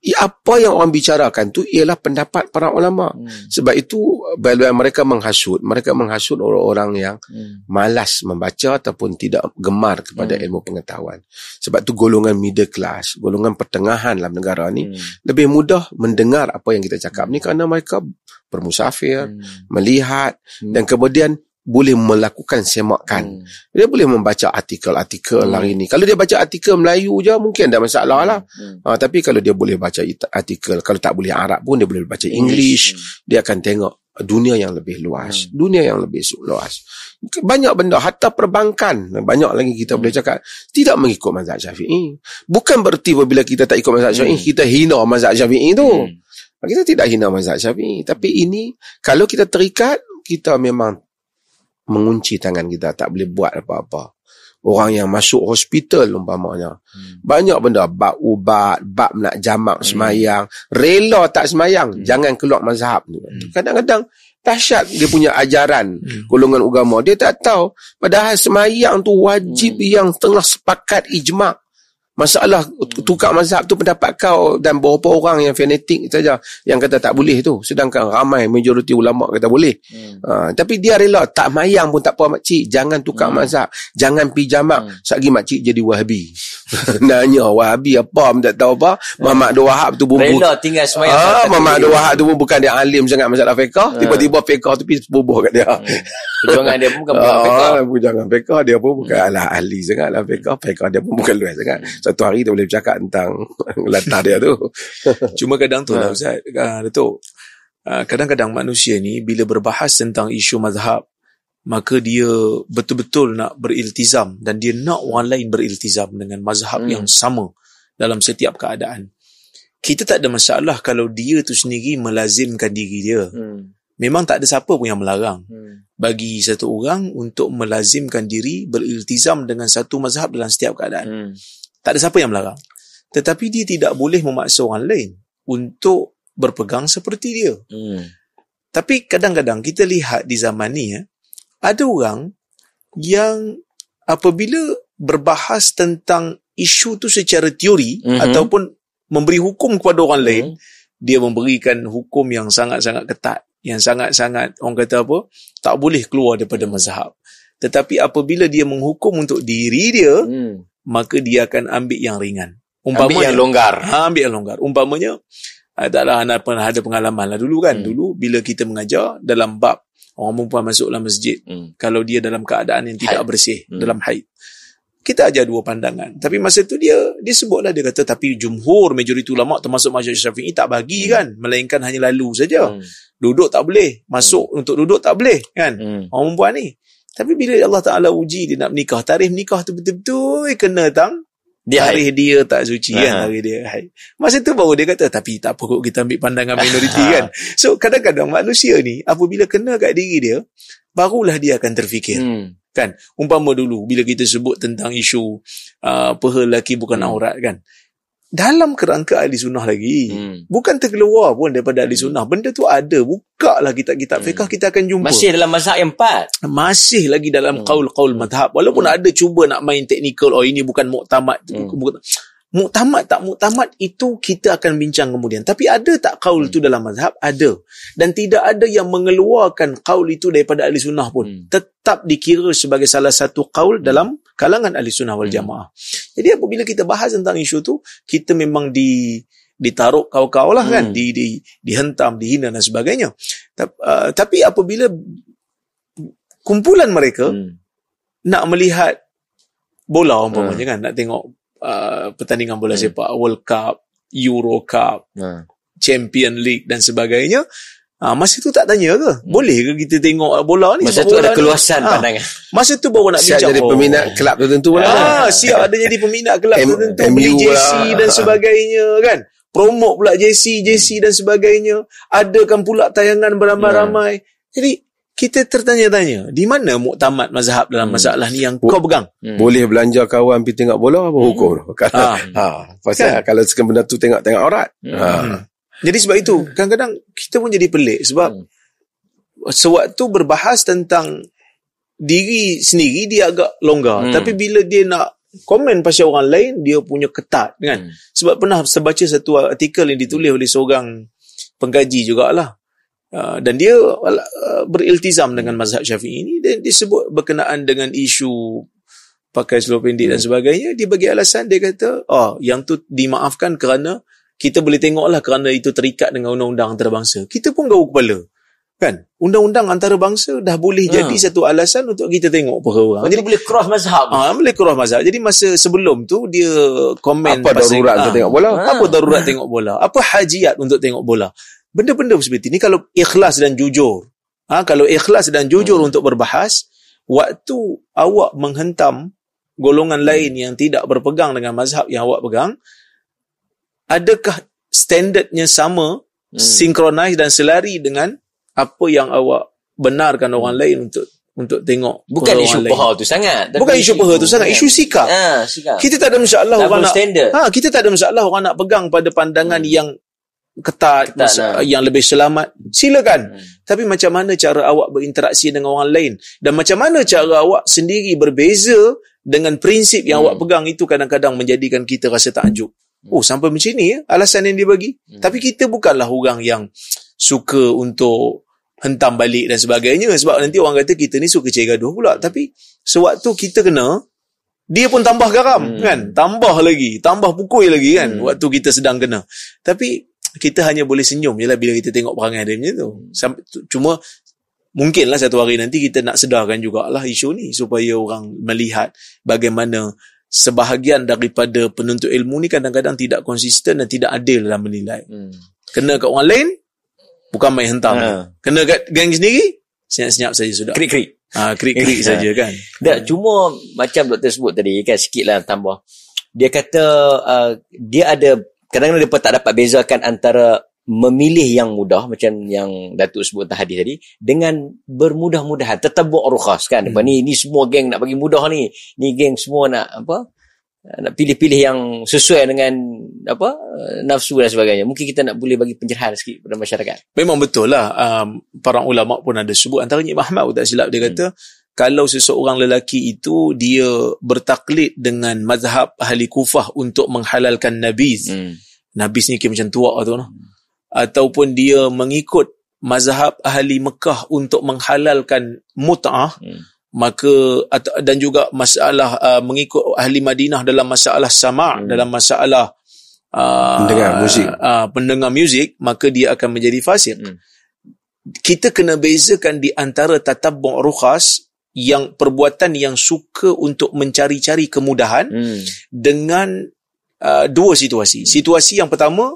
apa yang orang bicarakan tu ialah pendapat para ulama. Hmm. Sebab itu bila mereka menghasut, mereka menghasut orang-orang yang hmm. malas membaca ataupun tidak gemar kepada hmm. ilmu pengetahuan. Sebab tu golongan middle class, golongan pertengahan dalam negara ni hmm. lebih mudah mendengar apa yang kita cakap ni kerana mereka bermusafir, hmm. melihat hmm. dan kemudian boleh melakukan semakan. Hmm. Dia boleh membaca artikel-artikel hmm. hari ini. Kalau dia baca artikel Melayu je mungkin ada masalah lah. Hmm. Uh, tapi kalau dia boleh baca artikel, kalau tak boleh Arab pun dia boleh baca English. Hmm. Dia akan tengok dunia yang lebih luas. Hmm. Dunia yang lebih luas. Banyak benda, hatta perbankan. Banyak lagi kita hmm. boleh cakap. Tidak mengikut mazhab syafi'i. Bukan berarti bila kita tak ikut mazhab syafi'i, hmm. kita hina mazhab syafi'i tu. Hmm. Kita tidak hina mazhab syafi'i. Tapi ini, kalau kita terikat, kita memang mengunci tangan kita tak boleh buat apa-apa orang yang masuk hospital umpamanya. Hmm. Banyak benda bab ubat, bab nak jamak hmm. semayang, rela tak semayang, hmm. jangan keluar mazhab tu. Hmm. Kadang-kadang dahsyat dia punya ajaran hmm. golongan agama. Dia tak tahu padahal semayang tu wajib hmm. yang tengah sepakat ijma' Masalah tukar mazhab tu pendapat kau dan beberapa orang yang fanatik saja yang kata tak boleh tu. Sedangkan ramai majoriti ulama kata boleh. Hmm. Uh, tapi dia rela tak mayang pun tak apa makcik. Jangan tukar hmm. mazhab. Jangan pijamak. Hmm. Sagi makcik jadi wahabi. Nanya wahabi apa tak tahu apa. Hmm. Mama Abdul Wahab tu pun. Rela tinggal semayang. Ah, Mama Abdul Wahab tu pun bukan dia alim sangat masalah fiqah. Hmm. Tiba-tiba fiqah tu pergi bubuh kat dia. Hmm. Perjuangan dia pun bukan bukan ah. Perjuangan fiqah dia pun bukan hmm. ahli sangat lah fiqah. Fiqah dia pun bukan luas sangat. Hmm satu hari kita boleh bercakap tentang latar dia tu. Cuma kadang tu lah Ustaz, uh, Datuk. Uh, kadang-kadang manusia ni bila berbahas tentang isu mazhab, maka dia betul-betul nak beriltizam dan dia nak orang lain beriltizam dengan mazhab hmm. yang sama dalam setiap keadaan. Kita tak ada masalah kalau dia tu sendiri melazimkan diri dia. Hmm. Memang tak ada siapa pun yang melarang. Hmm. Bagi satu orang untuk melazimkan diri beriltizam dengan satu mazhab dalam setiap keadaan. Hmm. Tak ada siapa yang melarang. Tetapi dia tidak boleh memaksa orang lain untuk berpegang seperti dia. Hmm. Tapi kadang-kadang kita lihat di zaman ni, ya, ada orang yang apabila berbahas tentang isu tu secara teori mm-hmm. ataupun memberi hukum kepada orang lain, mm-hmm. dia memberikan hukum yang sangat-sangat ketat. Yang sangat-sangat, orang kata apa, tak boleh keluar daripada mazhab. Tetapi apabila dia menghukum untuk diri dia, mm maka dia akan ambil yang ringan. Umpamanya, ambil yang longgar. Ha, ambil yang longgar. Umpamanya, adalah anak pernah ada pengalaman lah dulu kan. Hmm. Dulu bila kita mengajar dalam bab orang perempuan masuk dalam masjid. Hmm. Kalau dia dalam keadaan yang tidak haid. bersih, hmm. dalam haid. Kita ajar dua pandangan. Tapi masa tu dia dia sebutlah dia kata tapi jumhur majoriti ulama termasuk mazhab Syafi'i tak bagi hmm. kan melainkan hanya lalu saja. Hmm. Duduk tak boleh, masuk hmm. untuk duduk tak boleh kan. Hmm. Orang perempuan ni. Tapi bila Allah Ta'ala uji dia nak menikah, tarikh menikah tu betul-betul kena tang dia tarikh dia tak suci uh-huh. kan tarikh dia hai. Masa tu baru dia kata tapi tak apa kot kita ambil pandangan minoriti kan. So kadang-kadang manusia ni apabila kena kat diri dia barulah dia akan terfikir. Hmm. Kan? Umpama dulu bila kita sebut tentang isu uh, peha lelaki bukan hmm. aurat kan dalam kerangka ahli sunnah lagi. Hmm. Bukan terkeluar pun daripada ahli sunnah. Benda tu ada. Buka lah kitab-kitab hmm. fiqah kita akan jumpa. Masih dalam mazhab yang empat. Masih lagi dalam hmm. qaul-qaul madhab. Walaupun hmm. ada cuba nak main teknikal. Oh ini bukan muktamad. Hmm. Bukan, muktamad tak muktamad itu kita akan bincang kemudian tapi ada tak kaul itu hmm. dalam mazhab ada dan tidak ada yang mengeluarkan kaul itu daripada ahli sunnah pun hmm. tetap dikira sebagai salah satu kaul hmm. dalam kalangan ahli sunnah wal hmm. jamaah hmm. Jadi apabila kita bahas tentang isu itu kita memang di ditaruh kau-kau lah kan hmm. di, di dihentam dihina dan sebagainya tapi, uh, tapi apabila kumpulan mereka hmm. nak melihat bola umpamanya hmm. kan nak tengok Uh, pertandingan bola hmm. sepak World Cup, Euro Cup, hmm. Champion League dan sebagainya. Ha, masa tu tak tanya ke? Hmm. Boleh ke kita tengok bola ni? Masa tu ada keluasan ha. pandangan. Masa tu baru nak siap bincang. Siap jadi oh. peminat kelab tertentu lah. Ha, siap ada jadi peminat kelab tertentu. Beli jersey dan sebagainya kan. Promote pula jersey, jersey dan sebagainya. Adakan pula tayangan beramai-ramai. Hmm. Jadi kita tertanya-tanya di mana muktamad mazhab dalam hmm. masalah ni yang Bo- kau pegang hmm. boleh belanja kawan pergi tengok bola apa hmm. hukum kalau ha. ha pasal kan? kalau sekarang tu tengok-tengok aurat hmm. ha. Jadi sebab itu kadang-kadang kita pun jadi pelik sebab hmm. sewaktu berbahas tentang diri sendiri dia agak longgar hmm. tapi bila dia nak komen pasal orang lain dia punya ketat kan hmm. sebab pernah sebaca satu artikel yang ditulis oleh seorang pengkaji jugalah Uh, dan dia uh, beriltizam dengan mazhab syafi'i ini dan disebut berkenaan dengan isu pakai seluar pendek hmm. dan sebagainya dia bagi alasan dia kata oh yang tu dimaafkan kerana kita boleh tengoklah kerana itu terikat dengan undang-undang antarabangsa. Kita pun gaul kepala. Kan? Undang-undang antarabangsa dah boleh hmm. jadi satu alasan untuk kita tengok perkara orang. Jadi boleh cross mazhab. Ah ha, boleh cross mazhab. Jadi masa sebelum tu dia komen apa darurat ha, untuk tengok bola? Ha. apa darurat tengok bola? Apa hajiat untuk tengok bola? Benda-benda seperti ini kalau ikhlas dan jujur. Ha, kalau ikhlas dan jujur hmm. untuk berbahas waktu awak menghentam golongan lain yang tidak berpegang dengan mazhab yang awak pegang adakah standardnya sama hmm. sinkronis dan selari dengan apa yang awak benarkan orang lain untuk untuk tengok bukan isu peha tu sangat bukan isu peha tu sangat isu sikap. Ha, sikap kita tak ada masalah orang nak ha, kita tak ada masalah orang nak pegang pada pandangan hmm. yang ketat, ketat nah. yang lebih selamat silakan hmm. tapi macam mana cara awak berinteraksi dengan orang lain dan macam mana cara awak sendiri berbeza dengan prinsip yang hmm. awak pegang itu kadang-kadang menjadikan kita rasa takjub. Oh sampai macam ni ya alasan yang dia bagi. Hmm. tapi kita bukanlah orang yang suka untuk hentam balik dan sebagainya. Sebab nanti orang kata kita ni suka cari gaduh pula. Tapi sewaktu kita kena dia pun tambah garam hmm. kan? Tambah lagi tambah pukul lagi kan? Hmm. waktu kita sedang kena. Tapi kita hanya boleh senyum je lah bila kita tengok perangai dia macam tu. Sampai, cuma mungkinlah satu hari nanti kita nak sedarkan jugalah isu ni supaya orang melihat bagaimana sebahagian daripada penuntut ilmu ni kadang-kadang tidak konsisten dan tidak adil dalam menilai hmm. kena kat orang lain Bukan main hentam. Ha. Kena kat geng sendiri, senyap-senyap saja sudah. Krik-krik. Ha, krik-krik saja kan. Tak, cuma macam doktor sebut tadi, kan sikit lah tambah. Dia kata uh, dia ada, kadang-kadang dia pun tak dapat bezakan antara memilih yang mudah macam yang Datuk sebut tadi tadi dengan bermudah-mudahan tetap buat rukhas kan hmm. ni ni semua geng nak bagi mudah ni ni geng semua nak apa nak pilih-pilih yang sesuai dengan apa nafsu dan sebagainya. Mungkin kita nak boleh bagi pencerahan sikit kepada masyarakat. Memang betul lah. Um, para ulama pun ada sebut. Antaranya Imam Ahmad tak silap dia kata, hmm. kalau seseorang lelaki itu dia bertaklid dengan mazhab ahli kufah untuk menghalalkan nabis. Hmm. Nabis ni macam tua tu. Hmm. Ataupun dia mengikut mazhab ahli Mekah untuk menghalalkan mut'ah. Hmm maka dan juga masalah uh, mengikut ahli Madinah dalam masalah sama hmm. dalam masalah uh, pendengar muzik uh, pendengar muzik maka dia akan menjadi fasik hmm. kita kena bezakan di antara tatabbu' rukhas yang perbuatan yang suka untuk mencari-cari kemudahan hmm. dengan uh, dua situasi situasi yang pertama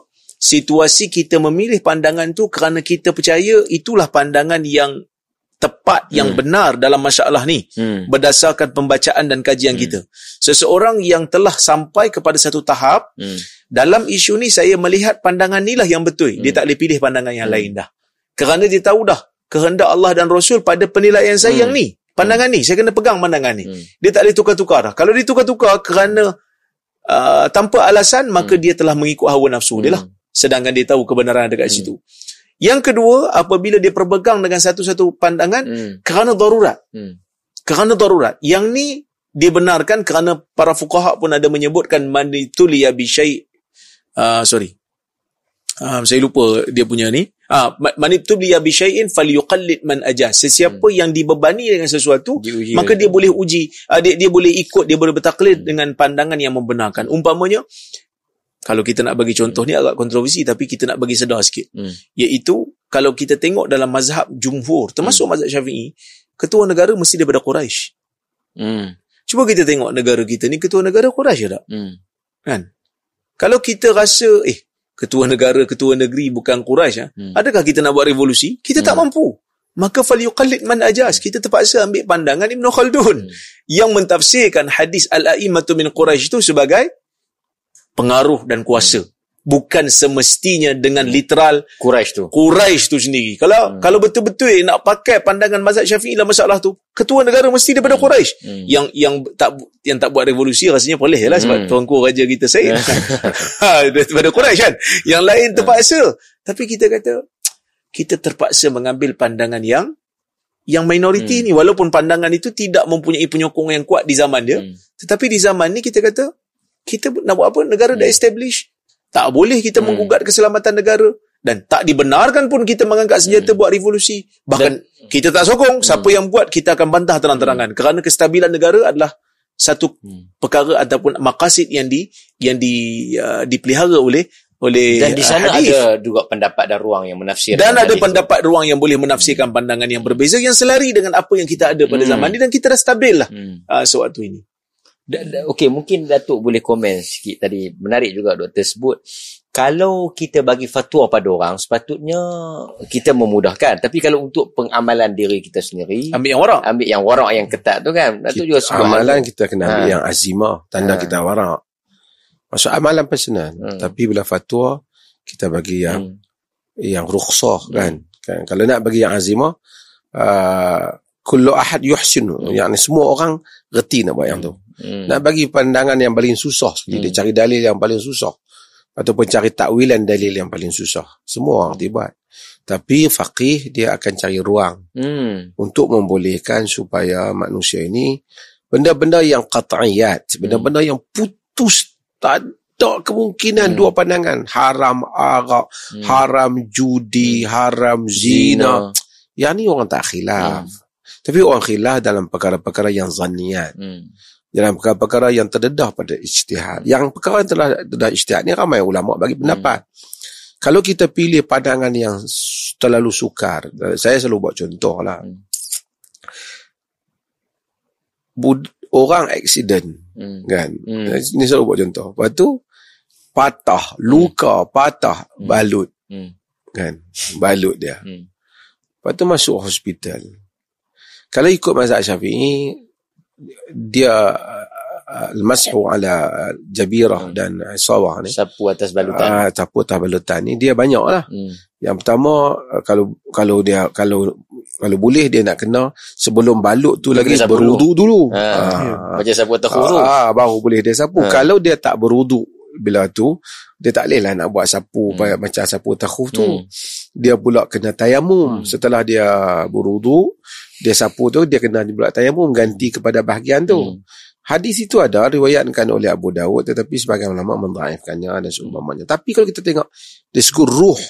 situasi kita memilih pandangan tu kerana kita percaya itulah pandangan yang tepat yang hmm. benar dalam masalah ni hmm. berdasarkan pembacaan dan kajian hmm. kita. Seseorang yang telah sampai kepada satu tahap hmm. dalam isu ni saya melihat pandangan ni lah yang betul. Hmm. Dia tak boleh pilih pandangan yang hmm. lain dah. Kerana dia tahu dah kehendak Allah dan Rasul pada penilaian saya hmm. yang ni. Pandangan hmm. ni saya kena pegang pandangan ni. Hmm. Dia tak boleh tukar-tukar dah. Kalau dia tukar-tukar kerana uh, tanpa alasan maka hmm. dia telah mengikut hawa nafsu hmm. dia lah. Sedangkan dia tahu kebenaran dekat hmm. situ. Yang kedua, apabila dia berpegang dengan satu-satu pandangan hmm. kerana darurat. Hmm. Kerana darurat. Yang ni dibenarkan kerana para fuqaha pun ada menyebutkan manituliya bi syai' uh, sorry. Uh, saya lupa dia punya ni. Ah, uh, manituliya bi syai'in falyuqallid man ajaz. Sesiapa hmm. yang dibebani dengan sesuatu, Diuji maka dia boleh uji, uh, dia dia boleh ikut, dia boleh bertaklid hmm. dengan pandangan yang membenarkan. Umpamanya kalau kita nak bagi contoh ni agak kontroversi tapi kita nak bagi sedar sikit. Hmm. Iaitu kalau kita tengok dalam mazhab jumhur termasuk hmm. mazhab Syafi'i, ketua negara mesti daripada Quraisy. Hmm. Cuba kita tengok negara kita ni ketua negara Quraisy tak? Hmm. Kan? Kalau kita rasa eh ketua negara ketua negeri bukan Quraisy ah, hmm. adakah kita nak buat revolusi? Kita hmm. tak mampu. Maka falyuqallid man ajas. Kita terpaksa ambil pandangan Ibn Khaldun hmm. yang mentafsirkan hadis al-a'immatu min Quraisy itu sebagai pengaruh dan kuasa. Hmm. Bukan semestinya dengan literal Quraisy tu. Quraisy tu sendiri. Kalau hmm. kalau betul-betul nak pakai pandangan mazhab Syafi'i dalam masalah tu, ketua negara mesti daripada hmm. Quraisy. Hmm. Yang yang tak yang tak buat revolusi rasanya boleh lah sebab hmm. tuanku raja kita Said. ha, daripada Quraisy kan. Yang lain hmm. terpaksa. Tapi kita kata kita terpaksa mengambil pandangan yang yang minoriti hmm. ni walaupun pandangan itu tidak mempunyai penyokong yang kuat di zaman dia hmm. tetapi di zaman ni kita kata kita nak buat apa? Negara hmm. dah establish. Tak boleh kita hmm. menggugat keselamatan negara. Dan tak dibenarkan pun kita mengangkat senjata hmm. buat revolusi. Bahkan Dan, kita tak sokong. Hmm. Siapa yang buat, kita akan bantah terang-terangan. Hmm. Kerana kestabilan negara adalah satu hmm. perkara ataupun makasid yang di yang di uh, dipelihara oleh oleh dan di sana hadith. ada juga pendapat dan ruang yang menafsirkan dan ada pendapat itu. ruang yang boleh menafsirkan hmm. pandangan yang berbeza yang selari dengan apa yang kita ada pada hmm. zaman ini dan kita dah stabil lah hmm. uh, sewaktu ini Okey, mungkin Datuk boleh komen sikit tadi. Menarik juga doktor sebut. Kalau kita bagi fatwa pada orang, sepatutnya kita memudahkan. Tapi kalau untuk pengamalan diri kita sendiri... Ambil yang warak. Ambil yang warak yang ketat tu kan. Datuk juga suka Amalan kita kena ambil ha. yang azimah. Tanda ha. kita warak. Maksud amalan personal. Hmm. Tapi bila fatwa, kita bagi yang hmm. yang rukhsah hmm. kan. kan. Kalau nak bagi yang azimah, uh, kullu ahad yuhsinu hmm. yang semua orang reti nak buat yang tu hmm. nak bagi pandangan yang paling susah sekali hmm. dia cari dalil yang paling susah ataupun cari takwilan dalil yang paling susah semua orang buat tapi faqih dia akan cari ruang hmm. untuk membolehkan supaya manusia ini benda-benda yang qat'iyat benda-benda yang putus tak ada kemungkinan hmm. dua pandangan haram arak hmm. haram judi haram zina, zina. yang ni orang tak khilaf hmm. Tapi orang khilaf dalam perkara-perkara yang zaniat. Hmm. Dalam perkara-perkara yang terdedah pada ijtihad. Yang perkara yang terdedah ijtihad ni ramai ulama bagi pendapat. Hmm. Kalau kita pilih pandangan yang terlalu sukar, saya selalu buat contoh lah. Hmm. Bud, orang accident hmm. kan. Hmm. Ini selalu buat contoh. Lepas tu patah, luka, hmm. patah, hmm. balut. Hmm. Kan? Balut dia. Hmm. Lepas tu masuk hospital. Kalau ikut mazhab Syafi'i dia uh, mashu ala jabirah hmm. dan sawah ni sapu atas balutan uh, sapu atas balutan ni dia banyak lah hmm. yang pertama kalau kalau dia kalau kalau boleh dia nak kena sebelum balut tu dia lagi berudu dulu, dulu. Ha, ha. macam sapu atas khuru ha, baru boleh dia sapu ha. kalau dia tak berudu bila tu dia tak boleh lah nak buat sapu hmm. macam sapu takhuf tu hmm. dia pula kena tayamum hmm. setelah dia berudu dia sapu tu dia kena pula tayamum ganti kepada bahagian tu. Hmm. hadis itu ada riwayatkan oleh Abu Dawud tetapi sebagian ulama mendhaifkannya dan seumpamanya. Tapi kalau kita tengok dia sebut ruh.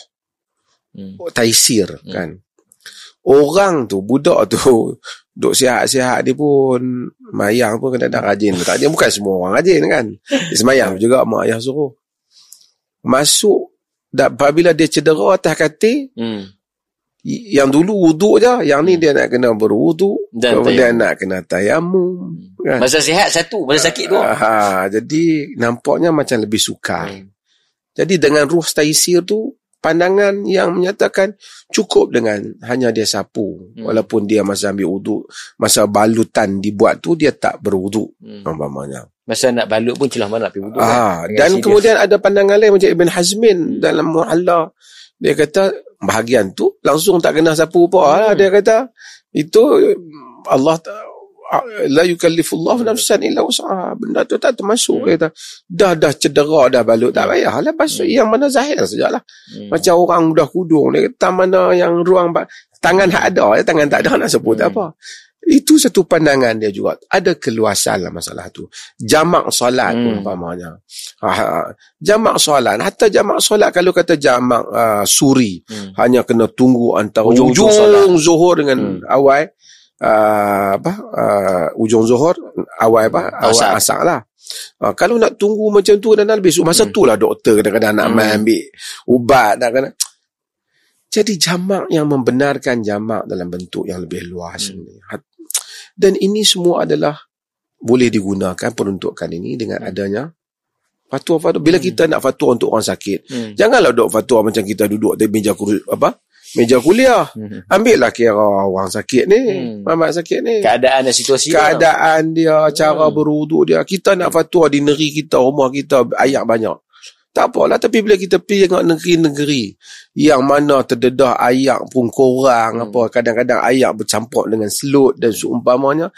Hmm. taisir hmm. kan? Orang tu budak tu duk sihat-sihat dia pun mayang pun kena dah rajin. Tak dia bukan semua orang rajin kan? Dia semayang juga mak ayah suruh. Masuk apabila dia cedera atas katil hmm yang dulu wuduk je yang ni dia nak kena berwuduk dan kemudian tayamum. nak kena tayamum kan? masa sihat satu masa sakit dua ha, jadi nampaknya macam lebih sukar hmm. jadi dengan ruh taisir tu pandangan yang menyatakan cukup dengan hanya dia sapu hmm. walaupun dia masa ambil wuduk masa balutan dibuat tu dia tak berwuduk hmm. umpamanya masa nak balut pun celah mana pergi wuduk ha, kan? dan kemudian ada pandangan lain macam Ibn Hazmin hmm. dalam muhalla dia kata bahagian tu langsung tak kena sapu apa lah. Hmm. Dia kata itu Allah la yukallifullahu nafsan illa wus'aha. Benda tu tak termasuk hmm. kata. Dah dah cedera dah balut tak payah lah pasal hmm. yang mana zahir sajalah. Hmm. Macam orang dah kudung dia kata mana yang ruang tangan hak ada ya tangan tak ada nak sebut hmm. apa. Itu satu pandangan dia juga. Ada keluasan lah masalah tu. Jamak solat hmm. umpamanya. Ha, ha, ha, jamak solat. Hatta jamak solat kalau kata jamak uh, suri. Hmm. Hanya kena tunggu antara ujung, ujung, zuhur dengan hmm. awal. Uh, apa uh, ujung zuhur awal apa awal asak lah uh, kalau nak tunggu macam tu dan lebih masa hmm. tu lah doktor kadang-kadang nak hmm. ambil ubat dan kadang jadi jamak yang membenarkan jamak dalam bentuk yang lebih luas hmm. Dan ini semua adalah boleh digunakan peruntukan ini dengan hmm. adanya fatwa-fatwa. Bila hmm. kita nak fatwa untuk orang sakit, hmm. janganlah duk fatwa macam kita duduk di meja apa? Meja kuliah. Hmm. Ambillah kira orang sakit ni, hmm. mamat sakit ni. Keadaan dan situasi Keadaan dia, dia cara hmm. berwuduk dia. Kita nak fatwa di negeri kita, rumah kita ayat banyak. Tak apalah tapi bila kita pergi tengok negeri-negeri yang mana terdedah ayak pun kurang hmm. apa kadang-kadang ayak bercampur dengan selut dan seumpamanya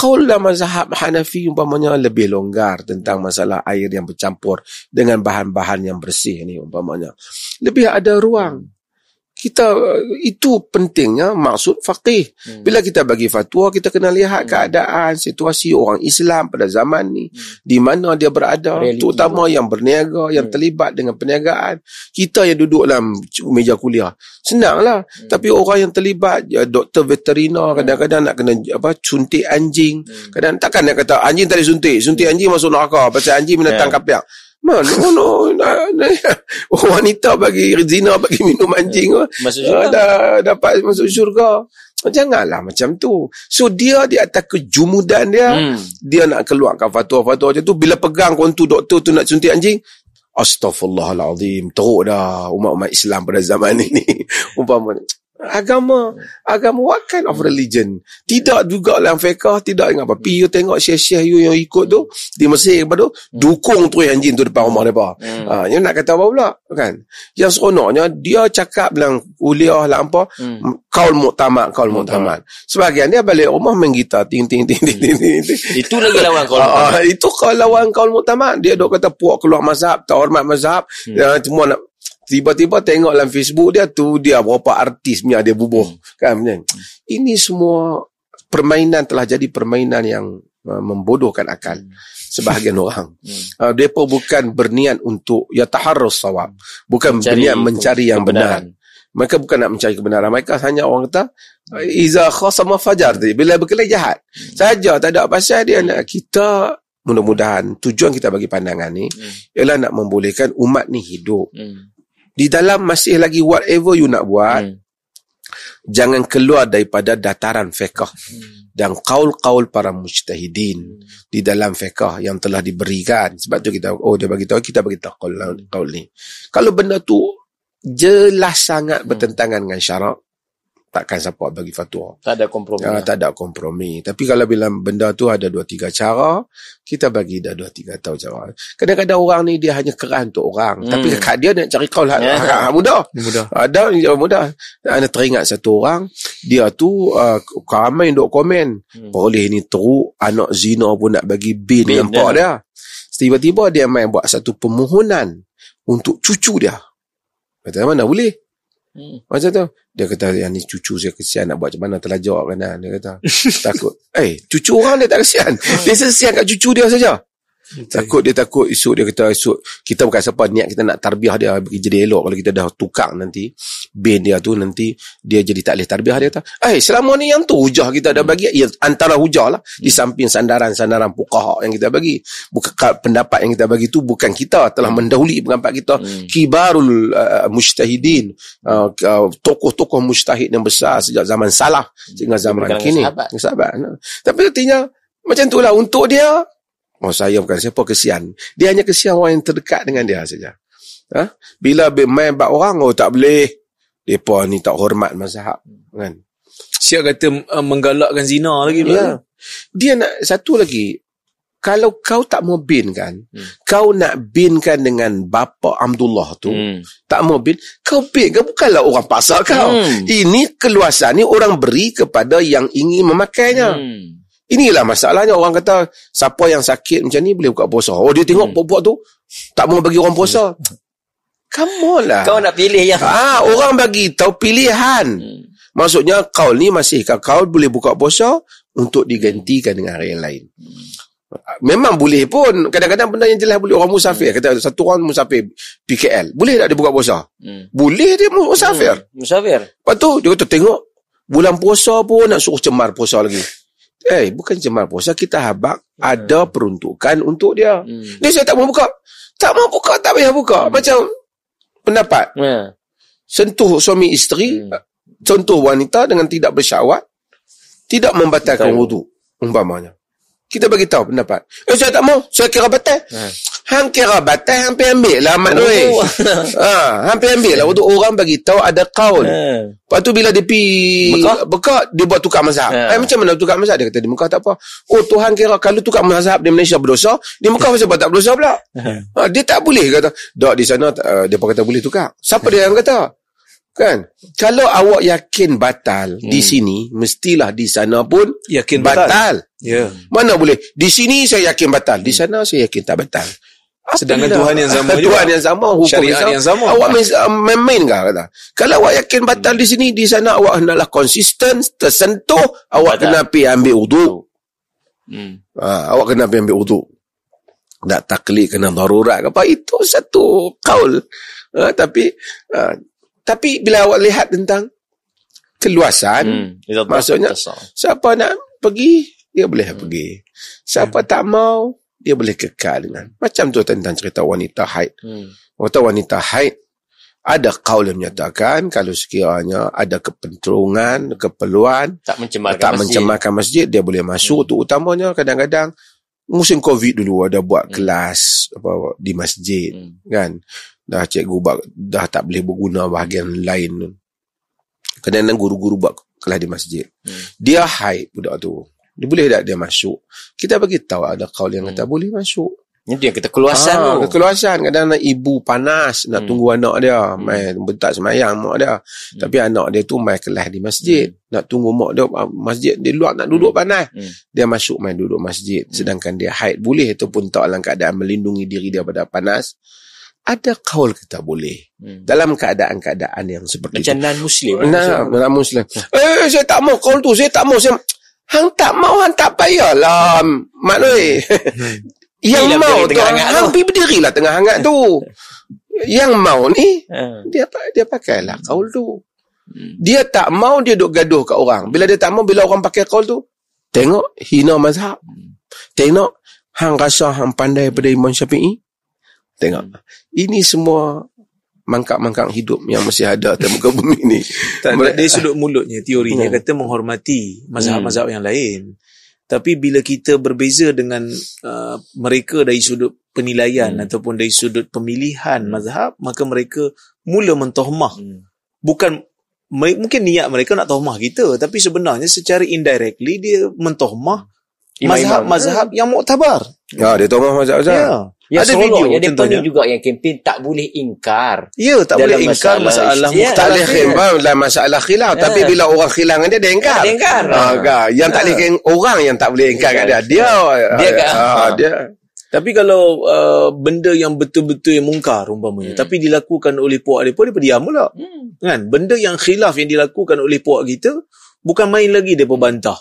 kaulah mazhab Hanafi umpamanya lebih longgar tentang masalah air yang bercampur dengan bahan-bahan yang bersih ni umpamanya. Lebih ada ruang kita itu pentingnya maksud faqih. Hmm. Bila kita bagi fatwa, kita kena lihat hmm. keadaan, situasi orang Islam pada zaman ni, hmm. di mana dia berada, Reality terutama itu. yang berniaga, yang hmm. terlibat dengan perniagaan. Kita yang duduk dalam meja kuliah, senanglah. Hmm. Tapi orang yang terlibat, ya, doktor veterina, hmm. kadang-kadang nak kena apa suntik anjing. Hmm. Kadang takkan nak kata anjing tadi suntik, suntik hmm. anjing masuk neraka pasal anjing menentang yeah. kapiak. Mana no, nah, nah, oh, wanita bagi zina bagi minum anjing masuk syurga. Dah dapat masuk syurga. Janganlah macam tu. So dia di atas kejumudan dia, hmm. dia nak keluarkan fatwa-fatwa macam tu bila pegang kontu doktor tu nak suntik anjing, Astaghfirullahalazim. Teruk dah umat-umat Islam pada zaman ini. Umpama Agama, agama what kind of religion? Tidak juga dalam fiqah, tidak ingat apa. Pi you tengok syekh-syekh you yang ikut tu di Mesir apa tu, hmm. dukung tu yang jin tu depan rumah depa. Hmm. Ha, you nak kata apa pula? Kan? Yang seronoknya dia cakap dalam kuliah lah apa, hmm. kaul muktamad, kaul muktamad. Sebagian dia balik rumah main gitar ting ting ting ting ting. ting. itu lagi lawan kaul muktamad. itu kalau lawan kaul muktamad. Dia dok kata puak keluar mazhab, tak hormat mazhab, hmm. semua nak tiba-tiba tengok dalam Facebook dia tu dia berapa artis punya dia bubuh hmm. kan hmm. ini semua permainan telah jadi permainan yang uh, membodohkan akal hmm. sebahagian orang hmm. uh, depa bukan berniat untuk ya taharrus sawab bukan mencari berniat mencari yang kebenaran. benar mereka bukan nak mencari kebenaran mereka hanya orang kata iza khasama fajar bila berkelahi jahat hmm. saja tak ada pasal dia nak kita mudah-mudahan tujuan kita bagi pandangan ni hmm. ialah nak membolehkan umat ni hidup hmm di dalam masih lagi whatever you nak buat hmm. jangan keluar daripada dataran fiqh hmm. dan kaul-kaul para mujtahidin hmm. di dalam fiqh yang telah diberikan sebab tu kita oh dia bagi tahu kita bagi tahu kaul, kaul ni kalau benda tu jelas sangat bertentangan dengan syarak takkan siapa bagi fatwa. Tak ada kompromi. Ya, tak ada kompromi. Tapi kalau bila benda tu ada dua tiga cara, kita bagi dah dua tiga tahu cara. Kadang-kadang orang ni dia hanya keran untuk orang. Hmm. Tapi kat dia nak cari kau lah. Ya. Ha, ha, mudah. mudah. Ada yang mudah. Anda teringat satu orang, dia tu uh, ramai duk komen. Hmm. Boleh ni teruk, anak zina pun nak bagi bin, bin nampak dia. dia. Tiba-tiba dia main buat satu permohonan untuk cucu dia. Kata mana boleh? Hmm. Macam tu. Dia kata, yang ni cucu saya kesian nak buat macam mana terlajak kan. Dia kata, takut. Eh, cucu orang dia tak kesian. Hmm. Dia kesian kat cucu dia saja. Okay. Takut dia takut esok dia kata esok kita bukan siapa niat kita nak tarbiah dia bagi jadi elok. Kalau kita dah tukar nanti bin dia tu nanti dia jadi tak boleh tarbiah dia kata eh selama ni yang tu hujah kita dah bagi. Ya, antara hujah lah. Di samping sandaran-sandaran pukah yang kita bagi bukan pendapat yang kita bagi tu bukan kita telah mendahului pendapat kita. Hmm. kibarul uh, mujtahidin uh, uh, tokoh-tokoh mujtahid yang besar sejak zaman salah sehingga zaman kini. sahabat. sahabat. tapi artinya macam itulah untuk dia Oh saya bukan siapa kesian. Dia hanya kesian orang yang terdekat dengan dia saja. Ha? Bila main bak orang, oh tak boleh. Mereka ni tak hormat mazhab. Kan? Siap kata uh, menggalakkan zina lagi. Ya. Dia nak satu lagi. Kalau kau tak mau bin kan, hmm. kau nak binkan dengan bapa Abdullah tu, hmm. tak mau bin, kau bin kan bukanlah orang pasal kau. Hmm. Ini keluasan ni orang beri kepada yang ingin memakainya. Hmm. Inilah masalahnya orang kata siapa yang sakit macam ni boleh buka puasa. Oh dia tengok hmm. puak tu tak mau bagi orang puasa. Come lah. Kau nak pilih yang Ah, orang bagi tahu pilihan. Hmm. Maksudnya kau ni masih kau boleh buka puasa untuk digantikan dengan hari yang lain. Hmm. Memang boleh pun kadang-kadang benda yang jelas boleh orang musafir hmm. kata satu orang musafir PKL boleh tak dia buka puasa hmm. boleh dia musafir hmm. musafir lepas tu dia kata tengok bulan puasa pun nak suruh cemar puasa lagi Eh, bukan cemar puasa. Kita habak hmm. ada peruntukan untuk dia. Hmm. Dia saya tak mau buka. Tak mau buka, tak payah buka. Hmm. Macam pendapat. Hmm. Sentuh suami isteri, hmm. contoh wanita dengan tidak bersyawat, tidak membatalkan wudu, umpamanya. Kita bagi tahu pendapat. Eh, saya tak mau. Saya kira batal. Hmm. Hang kira batal hampir ambil lah mak oh. ha, hampir ambil lah untuk orang bagi tahu ada kaul. Ha. Lepas tu bila dia pi bekak dia buat tukar mazhab. Ha. Eh, macam mana tukar mazhab dia kata di Mekah tak apa. Oh Tuhan kira kalau tukar mazhab di Malaysia berdosa, di Mekah macam tak berdosa pula. Ha. dia tak boleh kata. Dak di sana uh, dia kata boleh tukar. Siapa dia yang kata? Kan? Kalau awak yakin batal hmm. di sini, mestilah di sana pun yakin batal. batal. Ya. Yeah. Mana boleh? Di sini saya yakin batal, di sana saya yakin tak batal. Sedangkan Tuhan yang sama juga. Tuhan yang sama, hukum Syariat yang sama. Awak uh, main-main ke kata. Kalau awak yakin batal di sini, di sana awak hendaklah konsisten, tersentuh, awak kena pergi ambil wudu. Hmm. Ha, awak kena pergi ambil wudu. Tak taklid kena darurat apa itu satu kaul. Ha, tapi ha, tapi bila awak lihat tentang keluasan, hmm. maksudnya siapa nak pergi, dia boleh hmm. pergi. Siapa hmm. tak mau, dia boleh kekal dengan macam tu tentang cerita wanita haid. Hmm. Wanita haid ada kaul yang menyatakan kalau sekiranya ada kepentingan, keperluan tak mencemarkan, tak masjid. mencemarkan masjid, dia boleh masuk. Hmm. Tu utamanya kadang-kadang musim Covid dulu ada buat hmm. kelas apa di masjid hmm. kan. Dah cikgu dah tak boleh berguna bahagian lain Kadang-kadang guru-guru buat kelas di masjid. Hmm. Dia hide budak tu. Dia boleh tak dia masuk? Kita bagi tahu ada kaul yang kata hmm. boleh masuk. Ini dia kata keluasan ha, tu. Keluasan. Kadang-kadang ibu panas nak hmm. tunggu anak dia. Hmm. Main bentak semayang mak dia. Hmm. Tapi anak dia tu main kelas di masjid. Hmm. Nak tunggu mak dia. Ah, masjid di luar nak duduk hmm. panas. Hmm. Dia masuk main duduk masjid. Hmm. Sedangkan dia haid boleh ataupun tak dalam keadaan melindungi diri dia pada panas. Ada kaul kita boleh. Hmm. Dalam keadaan-keadaan yang seperti Macam itu. Non-muslim. Nah, non-muslim. Eh, saya tak mau kaul tu. Saya tak mau. Saya... Hang tak mau, hang tak payahlah. Mak hmm. Yang Bila mau tu hang pergi berdirilah tengah hangat tu. Yang mau ni ha. dia dia pakailah kaul tu. Hmm. Dia tak mau dia duk gaduh kat orang. Bila dia tak mau bila orang pakai kaul tu, tengok hina mazhab. Hmm. Tengok hang rasa hang pandai pada Imam Syafi'i. Tengok. Hmm. Ini semua mangkak-mangkak hidup yang masih ada di muka bumi ni. Tak, dari sudut mulutnya teorinya hmm. kata menghormati mazhab-mazhab yang lain. Tapi bila kita berbeza dengan uh, mereka dari sudut penilaian hmm. ataupun dari sudut pemilihan hmm. mazhab, maka mereka mula mentohmah. Hmm. Bukan mungkin niat mereka nak tohmah kita, tapi sebenarnya secara indirectly dia mentohmah mazhab-mazhab yang muktabar. Ya, dia tohmah mazhab-mazhab. Ya. Yang ada video yang dia penuh juga yang kempen tak boleh ingkar. Ya, tak boleh ingkar masalah, masalah ya, tak boleh ingkar dalam masalah khilaf. Ya. Tapi bila orang khilaf dia, dia ingkar. dia ingkar. Ha, ha. Yang tak boleh orang yang tak boleh ingkar kat dia. Dia. Dia, kan? ha, dia. Tapi kalau uh, benda yang betul-betul yang mungkar umpamanya, hmm. tapi dilakukan oleh puak dia pun, dia diam pula. Hmm. Kan? Benda yang khilaf yang dilakukan oleh puak kita, bukan main lagi dia bantah.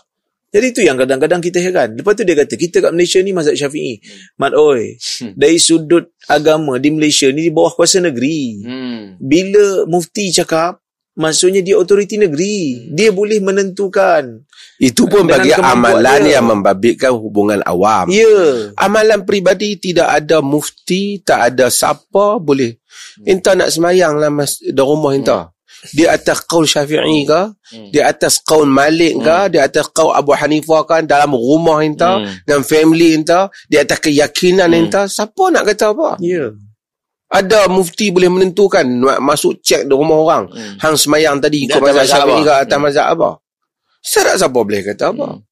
Jadi itu yang kadang-kadang kita heran. Lepas tu dia kata, kita kat Malaysia ni mazhab syafi'i. Hmm. Mat oi, hmm. dari sudut agama di Malaysia ni di bawah kuasa negeri. Hmm. Bila mufti cakap, maksudnya dia otoriti negeri. Hmm. Dia boleh menentukan. Itu pun bagi amalan dia. yang membabitkan hubungan awam. Ya. Yeah. Amalan peribadi tidak ada mufti, tak ada siapa boleh. Hmm. Inta nak semayang lah mas, di rumah inta. Hmm di atas qaul Syafi'i ke hmm. di atas qaul Malik ke hmm. di atas qaul Abu Hanifah kan dalam rumah entah hmm. dan family entah di atas keyakinan hmm. entah siapa nak kata apa ya yeah. ada mufti boleh menentukan masuk cek di rumah orang hmm. hang semayang tadi ikut mazhab Syafi'i ke atas hmm. mazhab apa Siapa siapa boleh kata apa hmm.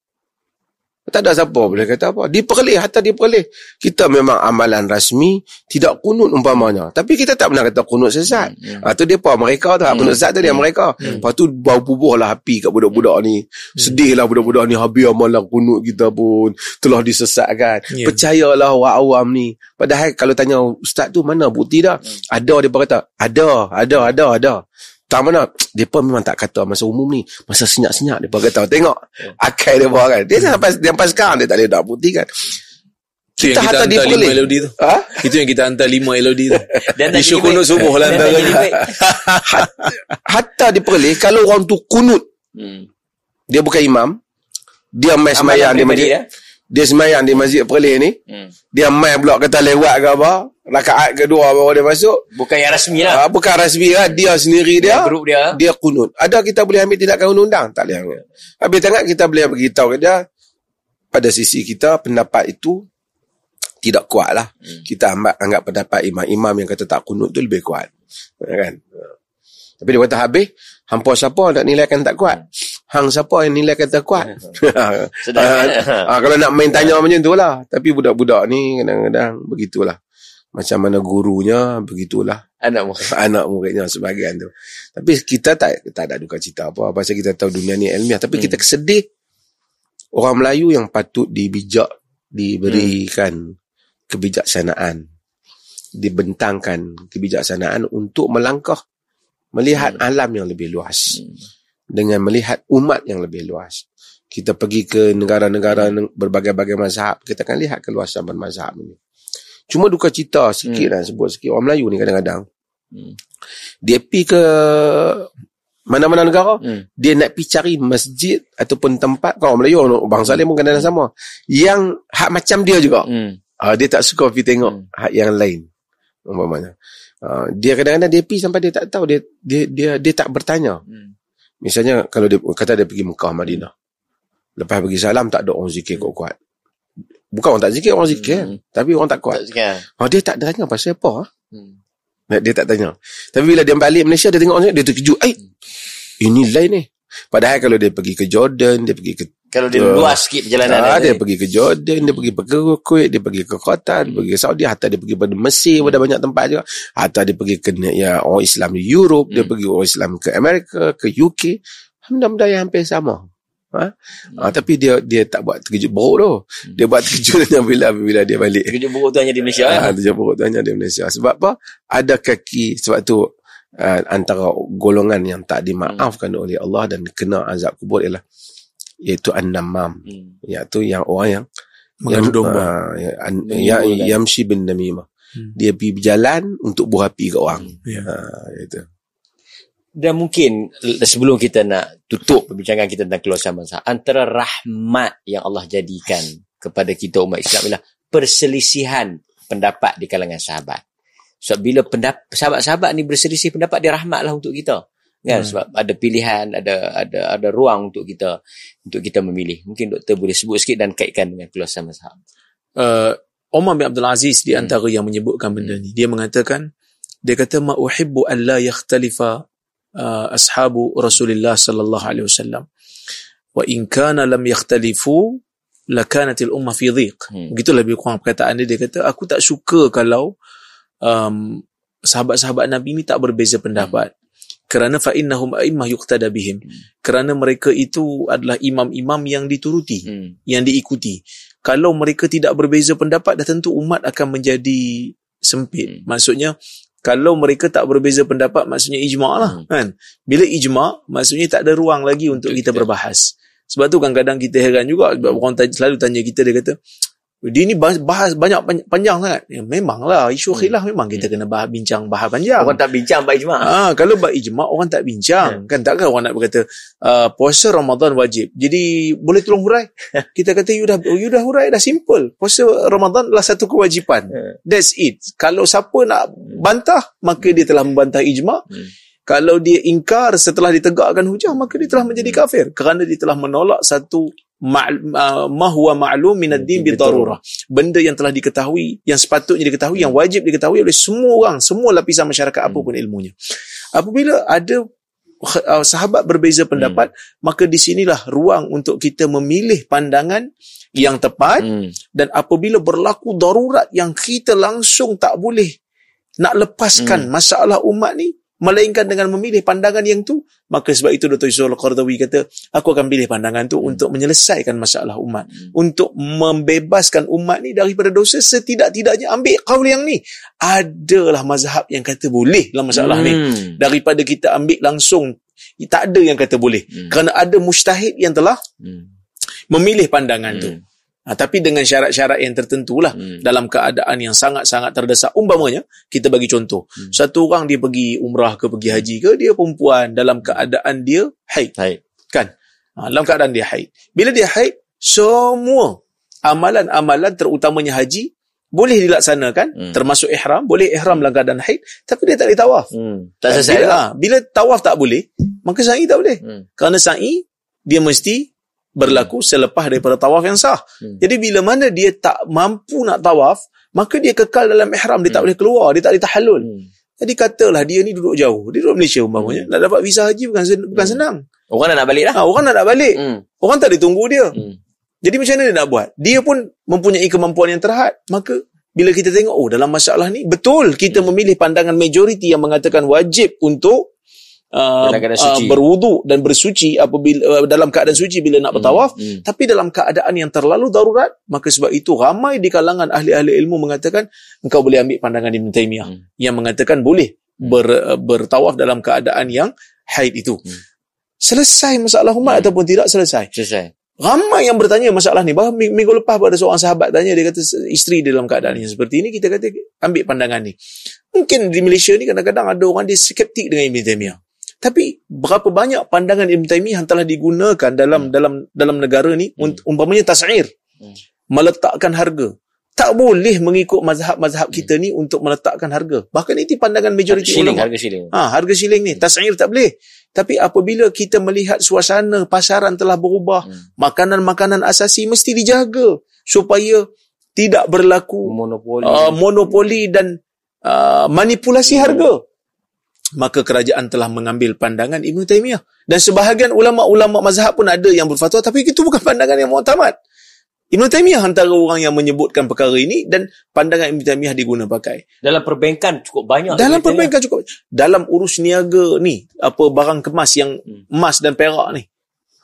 Tak ada siapa boleh kata apa. Diperlih, hatta diperlih. Kita memang amalan rasmi, tidak kunut umpamanya. Tapi kita tak pernah kata kunut sesat. Hmm, ha, tu dia apa mereka tu. Hmm. Kunut sesat tu dia hmm. mereka. Hmm. Lepas tu bau pubuh lah api kat budak-budak ni. Hmm. Sedih lah budak-budak ni. Habis amalan kunut kita pun telah disesatkan. Yeah. Percayalah orang awam ni. Padahal kalau tanya ustaz tu mana bukti dah? Hmm. Ada dia berkata. Ada, ada, ada, ada. Tak mana Mereka memang tak kata Masa umum ni Masa senyap-senyap Mereka kata Tengok. Akai dia bawa kan Dia hmm. sampai, sampai sekarang Dia tak boleh nak bukti kan kita, kita hantar dia lima LOD tu. Ha? Itu yang kita hantar lima LOD tu. Isu kunut subuh lah antaranya. Hatta dia perlih, kalau orang tu kunut, hmm. dia bukan imam, dia main semayang di. Ya? Dia semayang di masjid perlih ni, hmm. dia main pula kata lewat ke apa, rakaat kedua baru dia masuk. Bukan yang rasmi lah. Uh, bukan rasmi lah. Dia sendiri dia. Grup dia. Dia kunut. Ada kita boleh ambil tindakan undang-undang? Tak boleh ambil. Habis tengok kita boleh beritahu ke dia. Pada sisi kita, pendapat itu tidak kuat lah. Hmm. Kita ambil, anggap pendapat imam-imam yang kata tak kunut tu lebih kuat. Kan? Tapi dia kata habis, hampa siapa nak nilaikan tak kuat? Hang siapa yang nilai kata kuat? Sedang, ha, kalau nak main tanya macam tu lah. Tapi budak-budak ni kadang-kadang begitulah macam mana gurunya begitulah anak murid anak muridnya sebagian tu tapi kita tak tak ada duka cita apa pasal kita tahu dunia ni ilmiah tapi hmm. kita kesedih orang Melayu yang patut dibijak diberikan hmm. kebijaksanaan dibentangkan kebijaksanaan untuk melangkah melihat hmm. alam yang lebih luas hmm. Dengan melihat umat yang lebih luas kita pergi ke negara-negara berbagai-bagai mazhab kita akan lihat keluasan bermazhab ini Cuma duka cita sikit hmm. lah sebut sikit orang Melayu ni kadang-kadang. Hmm. Dia pergi ke mana-mana negara, hmm. dia nak pergi cari masjid ataupun tempat, kau orang Melayu, bangsa lain pun kadang-kadang sama. Yang hak macam dia juga. Hmm. Uh, dia tak suka pergi tengok hmm. hak yang lain. Umpamanya. Uh, dia kadang-kadang dia pergi sampai dia tak tahu, dia dia dia, dia tak bertanya. Hmm. Misalnya kalau dia kata dia pergi Mekah, Madinah. Lepas pergi salam, tak ada orang zikir kuat-kuat. Bukan orang tak zikir, orang zikir. Hmm. Tapi orang tak kuat. Tak zikir. Oh, dia tak tanya pasal apa. Ah? Hmm. Dia tak tanya. Tapi bila dia balik Malaysia, dia tengok orang dia terkejut. Eh, ini lain ni. Padahal kalau dia pergi ke Jordan, dia pergi ke kalau dia luas sikit perjalanan ah, dia, dia pergi ke Jordan, dia pergi ke Kuwait, dia pergi ke Qatar, dia pergi ke Saudi, hatta dia pergi ke Mesir, hmm. ada banyak tempat juga. Hatta dia pergi ke ya, orang Islam di Europe, hmm. dia pergi orang Islam ke Amerika, ke UK. Benda-benda yang hampir sama. Ha? Hmm. Ha, tapi dia dia tak buat terkejut buruk tu. Hmm. Dia buat terkejut bila bila dia balik. Terkejut buruk tu hanya di Malaysia. Ha, terkejut buruk tu hanya di Malaysia. Sebab apa? Ada kaki sebab tu uh, antara golongan yang tak dimaafkan hmm. oleh Allah dan kena azab kubur ialah iaitu an-namam hmm. iaitu yang orang yang mengadu domba uh, ya, ya, yamshi bin namimah hmm. dia pergi berjalan untuk buah api ke orang hmm. yeah. uh, itu dan mungkin sebelum kita nak tutup perbincangan kita tentang keluasan bangsa antara rahmat yang Allah jadikan kepada kita umat Islam ialah perselisihan pendapat di kalangan sahabat sebab bila pendapat, sahabat-sahabat ni berselisih pendapat dia rahmatlah untuk kita kan hmm. sebab ada pilihan ada ada ada ruang untuk kita untuk kita memilih mungkin doktor boleh sebut sikit dan kaitkan dengan keluasan mazhab uh, Umar bin Abdul Aziz di hmm. antara hmm. yang menyebutkan benda hmm. ni dia mengatakan dia kata ma uhibbu an la yakhtalifa uh, ashabu Rasulullah sallallahu alaihi wasallam wa in kana lam yakhtalifu lakanat al ummah fi dhiq hmm. begitulah lebih kurang perkataan dia dia kata aku tak suka kalau um, sahabat-sahabat Nabi ni tak berbeza pendapat hmm kerana fa innahum a'immah yuqtada bihim hmm. kerana mereka itu adalah imam-imam yang dituruti hmm. yang diikuti kalau mereka tidak berbeza pendapat dah tentu umat akan menjadi sempit hmm. maksudnya kalau mereka tak berbeza pendapat maksudnya ijma' lah hmm. kan bila ijma' maksudnya tak ada ruang lagi untuk kita berbahas sebab tu kadang-kadang kita heran juga sebab orang selalu tanya kita dia kata dia ni bahas, banyak panjang sangat. Ya, memanglah isu hmm. khilaf memang kita hmm. kena bahas bincang bahas panjang. Orang tak bincang bab ijma'. Ha, kalau bab ijma' orang tak bincang. Hmm. Kan takkan orang nak berkata uh, puasa Ramadan wajib. Jadi boleh tolong hurai. kita kata you dah you dah hurai dah simple. Puasa Ramadan adalah satu kewajipan. Hmm. That's it. Kalau siapa nak bantah maka dia telah membantah ijma'. Hmm. Kalau dia ingkar setelah ditegakkan hujah maka dia telah menjadi kafir kerana dia telah menolak satu Uh, ma huwa ma'lum min ad-din bi darurah benda yang telah diketahui yang sepatutnya diketahui yang wajib diketahui oleh semua orang semua lapisan masyarakat hmm. apapun ilmunya apabila ada uh, sahabat berbeza pendapat hmm. maka di sinilah ruang untuk kita memilih pandangan yang tepat hmm. dan apabila berlaku darurat yang kita langsung tak boleh nak lepaskan hmm. masalah umat ni melainkan dengan memilih pandangan yang tu maka sebab itu Dr. Yusuf Al-Qardawi kata aku akan pilih pandangan tu hmm. untuk menyelesaikan masalah umat hmm. untuk membebaskan umat ni daripada dosa setidak-tidaknya ambil kaul yang ni adalah mazhab yang kata boleh dalam masalah hmm. ni daripada kita ambil langsung tak ada yang kata boleh hmm. kerana ada mustahid yang telah hmm. memilih pandangan hmm. tu Ha, tapi dengan syarat-syarat yang tertentu lah hmm. dalam keadaan yang sangat-sangat terdesak. Umpamanya, kita bagi contoh. Hmm. Satu orang dia pergi umrah ke pergi haji ke, dia perempuan dalam keadaan dia haid. haid. Kan? Ha, dalam keadaan dia haid. Bila dia haid, semua amalan-amalan terutamanya haji boleh dilaksanakan hmm. termasuk ihram boleh ihram dalam keadaan haid tapi dia tak boleh tawaf hmm. tak selesai bila, ha, bila tawaf tak boleh maka sa'i tak boleh hmm. kerana sa'i dia mesti berlaku selepas daripada tawaf yang sah. Hmm. Jadi bila mana dia tak mampu nak tawaf, maka dia kekal dalam ihram, dia hmm. tak boleh keluar, dia tak boleh tahallul. Hmm. Jadi katalah dia ni duduk jauh, dia duduk Malaysia umpamanya, hmm. nak dapat visa haji bukan bukan hmm. senang. Orang nak balik lah. Ha, orang nak nak balik. Hmm. Orang tak ditunggu dia. Hmm. Jadi macam mana dia nak buat? Dia pun mempunyai kemampuan yang terhad. Maka bila kita tengok, oh dalam masalah ni, betul kita hmm. memilih pandangan majoriti yang mengatakan wajib untuk uh, uh, berwudu dan bersuci apabila uh, dalam keadaan suci bila nak bertawaf hmm, hmm. tapi dalam keadaan yang terlalu darurat maka sebab itu ramai di kalangan ahli-ahli ilmu mengatakan engkau boleh ambil pandangan Ibn Taymiyah hmm. yang mengatakan boleh hmm. ber, uh, bertawaf dalam keadaan yang haid itu hmm. selesai masalah umat hmm. ataupun tidak selesai selesai Ramai yang bertanya masalah ni. Bahawa minggu lepas ada seorang sahabat tanya, dia kata isteri dalam keadaan yang seperti ini, kita kata ambil pandangan ni. Mungkin di Malaysia ni kadang-kadang ada orang dia skeptik dengan Ibn Taymiyah. Tapi berapa banyak pandangan Ibn Taymiyah yang telah digunakan dalam hmm. dalam dalam negara ni hmm. umpamanya tas'ir. Hmm. Meletakkan harga. Tak boleh mengikut mazhab-mazhab kita hmm. ni untuk meletakkan harga. Bahkan itu pandangan majoriti ulama. Harga shilling. Ha, harga shilling ni. Tas'ir tak boleh. Tapi apabila kita melihat suasana pasaran telah berubah, hmm. makanan-makanan asasi mesti dijaga supaya tidak berlaku monopoli, uh, monopoli dan uh, manipulasi hmm. harga. Maka kerajaan telah mengambil pandangan Ibn Taymiyah. Dan sebahagian ulama-ulama mazhab pun ada yang berfatwa tapi itu bukan pandangan yang mu'tamad. Ibn Taymiyah antara orang yang menyebutkan perkara ini dan pandangan Ibn Taymiyah diguna pakai. Dalam perbankan cukup banyak. Dalam perbankan cukup. Dalam urus niaga ni, apa barang kemas yang hmm. emas dan perak ni.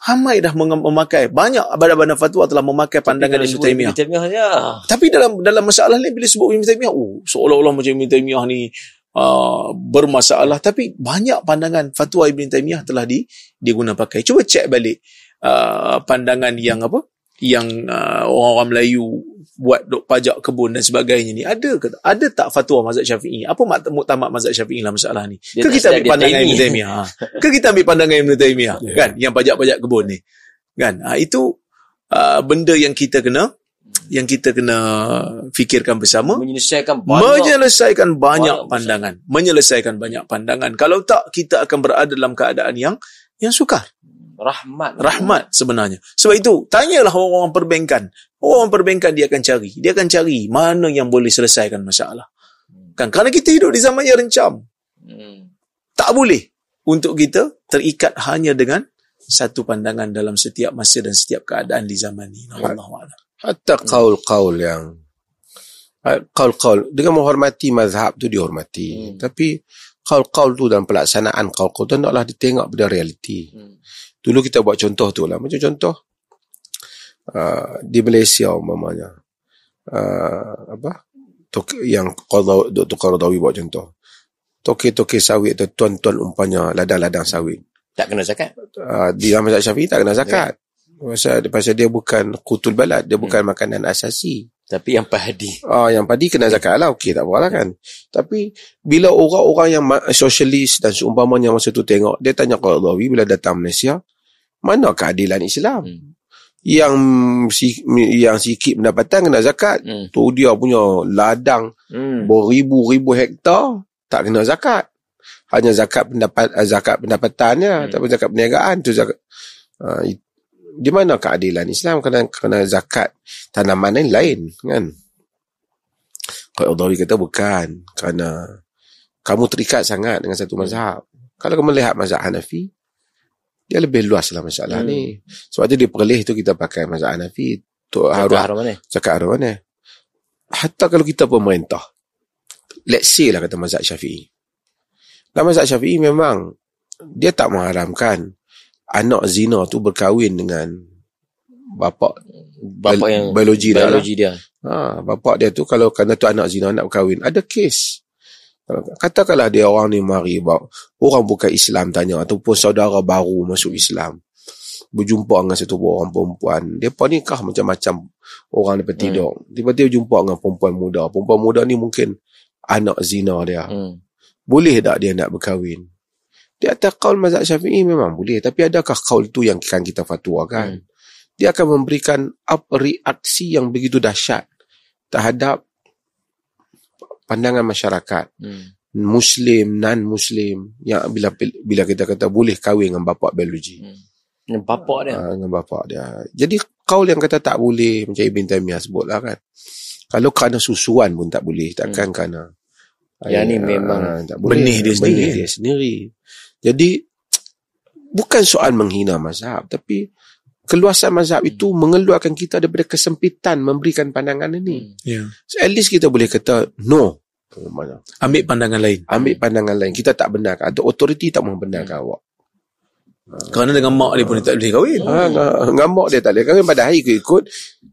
Hamai dah memakai. Banyak badan-badan fatwa telah memakai pandangan Ibn Taymiyah. Ibn Taymiyah ya. Tapi dalam dalam masalah ni bila sebut Ibn Taymiyah, oh, seolah-olah macam Ibn Taymiyah ni uh, bermasalah. Tapi banyak pandangan fatwa Ibn Taymiyah telah di, diguna pakai. Cuba cek balik uh, pandangan yang apa? yang uh, orang-orang Melayu buat dok pajak kebun dan sebagainya ni ada ke ada tak fatwa mazhab Syafi'i apa muktamad mazhab Syafi'i dalam masalah ni dia ke kita ambil pandangan Ibn Taimiyah ha. ke kita ambil pandangan Ibn Taimiyah yeah. kan yang pajak-pajak kebun ni kan ha, itu uh, benda yang kita kena yang kita kena fikirkan bersama menyelesaikan banyak menyelesaikan banyak, banyak pandangan. Besar. menyelesaikan banyak pandangan. Kalau tak kita akan berada dalam keadaan yang yang sukar. Rahmat. Rahmat sebenarnya. Sebab itu tanyalah orang-orang perbankan. Orang perbankan dia akan cari. Dia akan cari mana yang boleh selesaikan masalah. Kan kerana kita hidup di zaman yang rencam. Hmm. tak boleh untuk kita terikat hanya dengan satu pandangan dalam setiap masa dan setiap keadaan di zaman ini. Allah hatta qaul-qaul yang qaul-qaul dengan menghormati mazhab tu dihormati hmm. tapi qaul-qaul tu dalam pelaksanaan qaul-qaul tu naklah ditengok pada realiti hmm. Dulu kita buat contoh tu lah. Macam contoh uh, di Malaysia umpamanya. Uh, apa? Tok, yang Dr. Qaradawi buat contoh. Toke-toke sawit tu tuan-tuan umpanya ladang-ladang sawit. Tak kena zakat? Uh, di dalam syafi'i tak kena zakat. Pasal, pasal dia bukan kutul balad. Dia bukan hmm. makanan asasi. Tapi yang padi. Ah, yang padi kena zakat lah. Okey, tak apa lah kan. Tapi bila orang-orang yang sosialis dan seumpamanya masa tu tengok, dia tanya Qaradawi bila datang Malaysia, mana keadilan Islam? Hmm. Yang si, yang sikit pendapatan kena zakat. Hmm. Tu dia punya ladang hmm. beribu-ribu hektar tak kena zakat. Hanya zakat pendapat zakat pendapatannya hmm. tapi zakat perniagaan tu zakat. Uh, di mana keadilan Islam kena kena zakat tanaman lain lain kan? Kalau Dawi kata bukan kerana kamu terikat sangat dengan satu mazhab. Kalau kamu melihat mazhab Hanafi, dia lebih luas lah masalah hmm. ni. Sebab tu dia perlih tu kita pakai mazhab Hanafi. Tu haram mana? Zakat haram mana? Hatta kalau kita pemerintah. Let's say lah kata mazhab Syafi'i. Dalam mazhab Syafi'i memang dia tak mengharamkan anak zina tu berkahwin dengan bapa bapa yang biologi, biologi dia. Lah. Ha, bapa dia tu kalau kerana tu anak zina nak berkahwin, ada kes. Katakanlah dia orang ni mari orang bukan Islam tanya ataupun saudara baru masuk Islam berjumpa dengan satu orang perempuan depa nikah macam-macam orang dapat tidur hmm. tiba-tiba jumpa dengan perempuan muda perempuan muda ni mungkin anak zina dia hmm. boleh tak dia nak berkahwin di atas kaul mazhab syafi'i memang boleh tapi adakah kaul tu yang akan kita fatwakan hmm. dia akan memberikan apa reaksi yang begitu dahsyat terhadap pandangan masyarakat hmm. muslim non muslim yang bila bila kita kata boleh kahwin dengan bapa biologi hmm. dengan bapa dia uh, dengan bapa dia jadi kaul yang kata tak boleh macam Ibn Taymiyah sebutlah kan kalau kerana susuan pun tak boleh takkan hmm. kerana yang ni memang uh, tak boleh. benih dia sendiri benih dia sendiri jadi bukan soal menghina mazhab tapi keluasan mazhab itu mengeluarkan kita daripada kesempitan memberikan pandangan ini. Hmm. Yeah. So at least kita boleh kata no. Ambil pandangan lain. Ambil pandangan lain. Kita tak benarkan. Atau otoriti tak membenarkan hmm. awak. Kerana dengan mak dia pun dia tak boleh kahwin. Ha, dengan mak dia tak boleh kahwin. Pada hari ikut-ikut.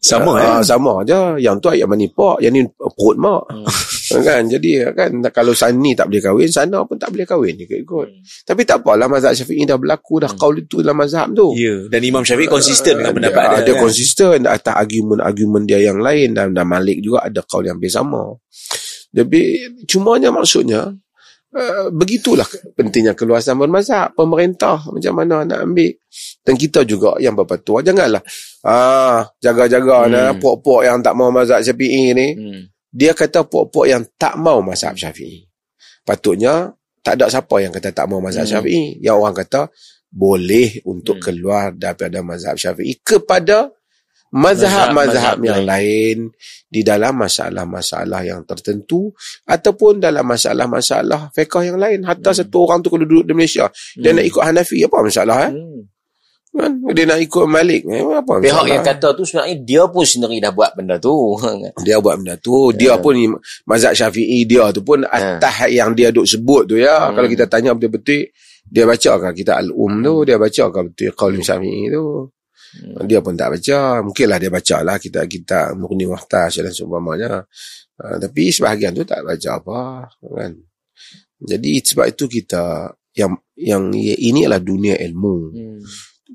Sama ha, eh? Sama aja. Yang tu ayat manipak. Yang ni perut mak. Hmm. kan? Jadi kan kalau sana ni tak boleh kahwin. Sana pun tak boleh kahwin. Ikut-ikut. Hmm. Tapi tak apalah. Mazhab syafi'i dah berlaku. Dah hmm. kaul itu dalam mazhab tu. Ya. Yeah. Dan Imam Syafi'i konsisten dengan pendapat dia. Dia kan? konsisten. Atas argumen-argumen dia yang lain. Dan, dan Malik juga ada kaul yang bersama. Jadi cumanya maksudnya Uh, begitulah pentingnya keluasan bermazhab pemerintah macam mana nak ambil dan kita juga yang berpatua janganlah ah jaga-jaga hmm. nah puak-puak yang tak mau mazhab Syafi'i ni hmm. dia kata puak-puak yang tak mau mazhab Syafi'i patutnya tak ada siapa yang kata tak mau mazhab hmm. Syafi'i yang orang kata boleh untuk hmm. keluar daripada mazhab Syafi'i kepada mazhab-mazhab yang lain di dalam masalah-masalah yang tertentu ataupun dalam masalah-masalah fiqh yang lain hatta hmm. satu orang tu kalau duduk di Malaysia hmm. dia nak ikut Hanafi apa masalah eh hmm. kan dia nak ikut Malik eh, apa masalah pihak yang kata tu sebenarnya dia pun sendiri dah buat benda tu dia buat benda tu dia hmm. pun mazhab Syafi'i dia tu pun hmm. atas yang dia duk sebut tu ya hmm. kalau kita tanya betul-betul dia baca kan kita al-um tu dia baca kan betul qaul Syafi'i tu. Dia pun tak baca. Mungkinlah dia baca lah kita kita murni muhtaj dan seumpamanya. Uh, tapi sebahagian tu tak baca apa kan. Jadi sebab itu kita yang yang ini adalah dunia ilmu. Hmm.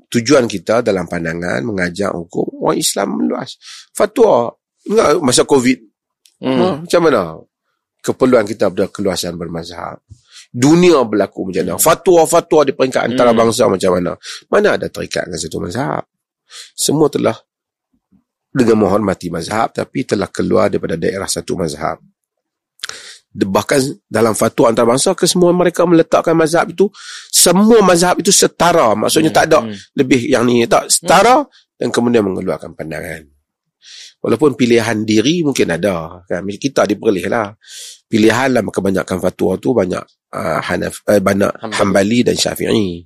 Tujuan kita dalam pandangan mengajak hukum orang Islam meluas. Fatwa enggak masa Covid. Hmm. Ha, macam mana? Keperluan kita pada keluasan bermazhab. Dunia berlaku macam mana? Hmm. Fatwa-fatwa di peringkat antara hmm. bangsa macam mana? Mana ada terikat dengan satu mazhab? Semua telah dengan mohon mati mazhab tapi telah keluar daripada daerah satu mazhab. Bahkan dalam fatwa antarabangsa kesemua mereka meletakkan mazhab itu semua mazhab itu setara. Maksudnya hmm, tak ada hmm. lebih yang ni. Tak setara hmm. dan kemudian mengeluarkan pandangan. Walaupun pilihan diri mungkin ada. Kan kita diperlih lah pilihan dalam kebanyakan fatwa tu banyak uh, Hanaf, uh, banyak Hambali dan Syafi'i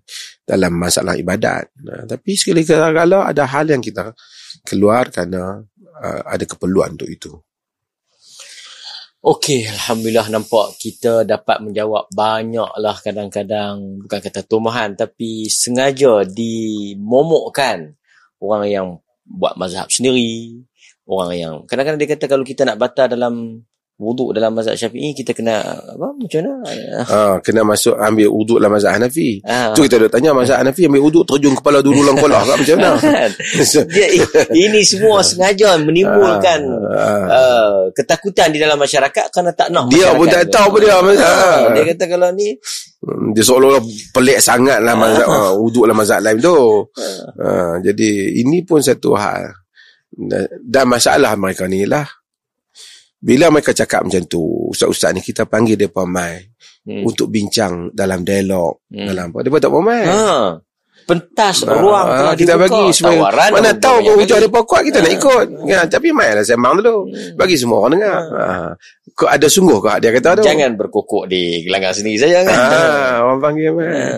dalam masalah ibadat. Nah, tapi sekali kala ada hal yang kita keluar kerana uh, ada keperluan untuk itu. Okey, Alhamdulillah nampak kita dapat menjawab banyaklah kadang-kadang bukan kata tumahan tapi sengaja dimomokkan orang yang buat mazhab sendiri, orang yang kadang-kadang dia kata kalau kita nak batal dalam wuduk dalam mazhab Syafi'i kita kena apa macam mana? Ha, kena masuk ambil wuduk dalam mazhab Hanafi. Ha. Tu kita dah tanya mazhab Hanafi ambil wuduk terjun kepala dulu dalam kolah macam mana? Dia, ini semua sengaja menimbulkan ha. uh, ketakutan di dalam masyarakat kerana tak nak Dia pun tak tahu apa dia ha. Dia kata kalau ni hmm, dia seolah-olah pelik sangat lah mazhab, ha. wuduk dalam mazhab lain tu. Ha. Ha. Jadi ini pun satu hal. Dan masalah mereka ni lah bila mereka cakap macam tu, ustaz-ustaz ni kita panggil dia pamai hmm. untuk bincang dalam dialog, hmm. dalam apa. Pun tak pamai. Ha. Pentas ha. ruang ha. kita dibuka. bagi supaya mana tahu pun hujah dia pokok kita ha. nak ikut. Ya, tapi mainlah sembang dulu. Hmm. Bagi semua orang dengar. Ha. Ha. Ada sungguh ke dia kata tu? Jangan berkokok di gelanggang sendiri saja kan. Ha. orang panggil mai. Ha.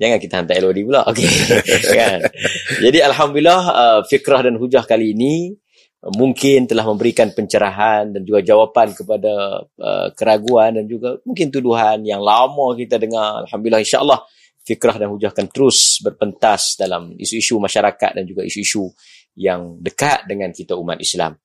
Jangan kita hantar LOD pula. Okey. kan. Jadi alhamdulillah uh, fikrah dan hujah kali ini mungkin telah memberikan pencerahan dan juga jawapan kepada uh, keraguan dan juga mungkin tuduhan yang lama kita dengar. Alhamdulillah insyaAllah fikrah dan hujah akan terus berpentas dalam isu-isu masyarakat dan juga isu-isu yang dekat dengan kita umat Islam.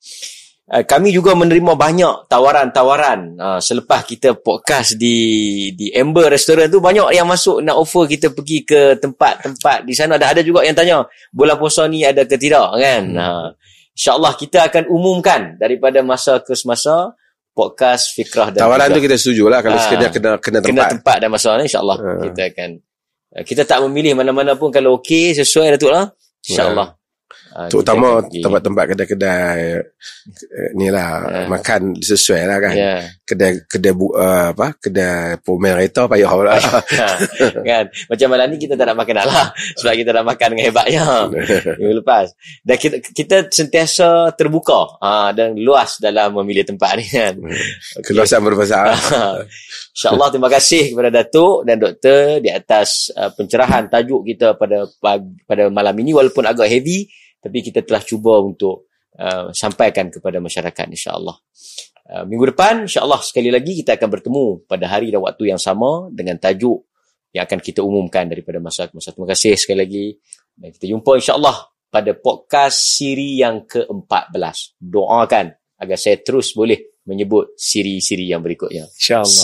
Uh, kami juga menerima banyak tawaran-tawaran uh, selepas kita podcast di di Amber Restaurant tu banyak yang masuk nak offer kita pergi ke tempat-tempat di sana ada ada juga yang tanya bulan puasa ni ada ke tidak kan hmm. uh, InsyaAllah kita akan umumkan daripada masa ke semasa podcast fikrah dan tawaran tu kita setuju lah kalau ha, sekadar kena, kena tempat kena tempat dan masa ni insyaAllah ha. kita akan kita tak memilih mana-mana pun kalau okey sesuai Datuk lah insyaAllah ha. Uh, Terutama tempat-tempat kedai-kedai uh, ni lah uh, makan sesuai lah kan. Yeah. Kedai kedai bu, uh, apa kedai pomen kereta payah lah. kan. Macam malam ni kita tak nak makan lah sebab kita dah makan dengan hebatnya minggu lepas. Dan kita kita sentiasa terbuka uh, dan luas dalam memilih tempat ni kan. Okay. Keluasan berbesar. InsyaAllah terima kasih kepada Datuk dan Doktor di atas uh, pencerahan tajuk kita pada pada malam ini walaupun agak heavy tapi kita telah cuba untuk uh, sampaikan kepada masyarakat insya-Allah. Uh, minggu depan insya-Allah sekali lagi kita akan bertemu pada hari dan waktu yang sama dengan tajuk yang akan kita umumkan daripada masa ke masa. Terima kasih sekali lagi dan kita jumpa insya-Allah pada podcast siri yang ke-14. Doakan agar saya terus boleh menyebut siri-siri yang berikutnya. Insya-Allah.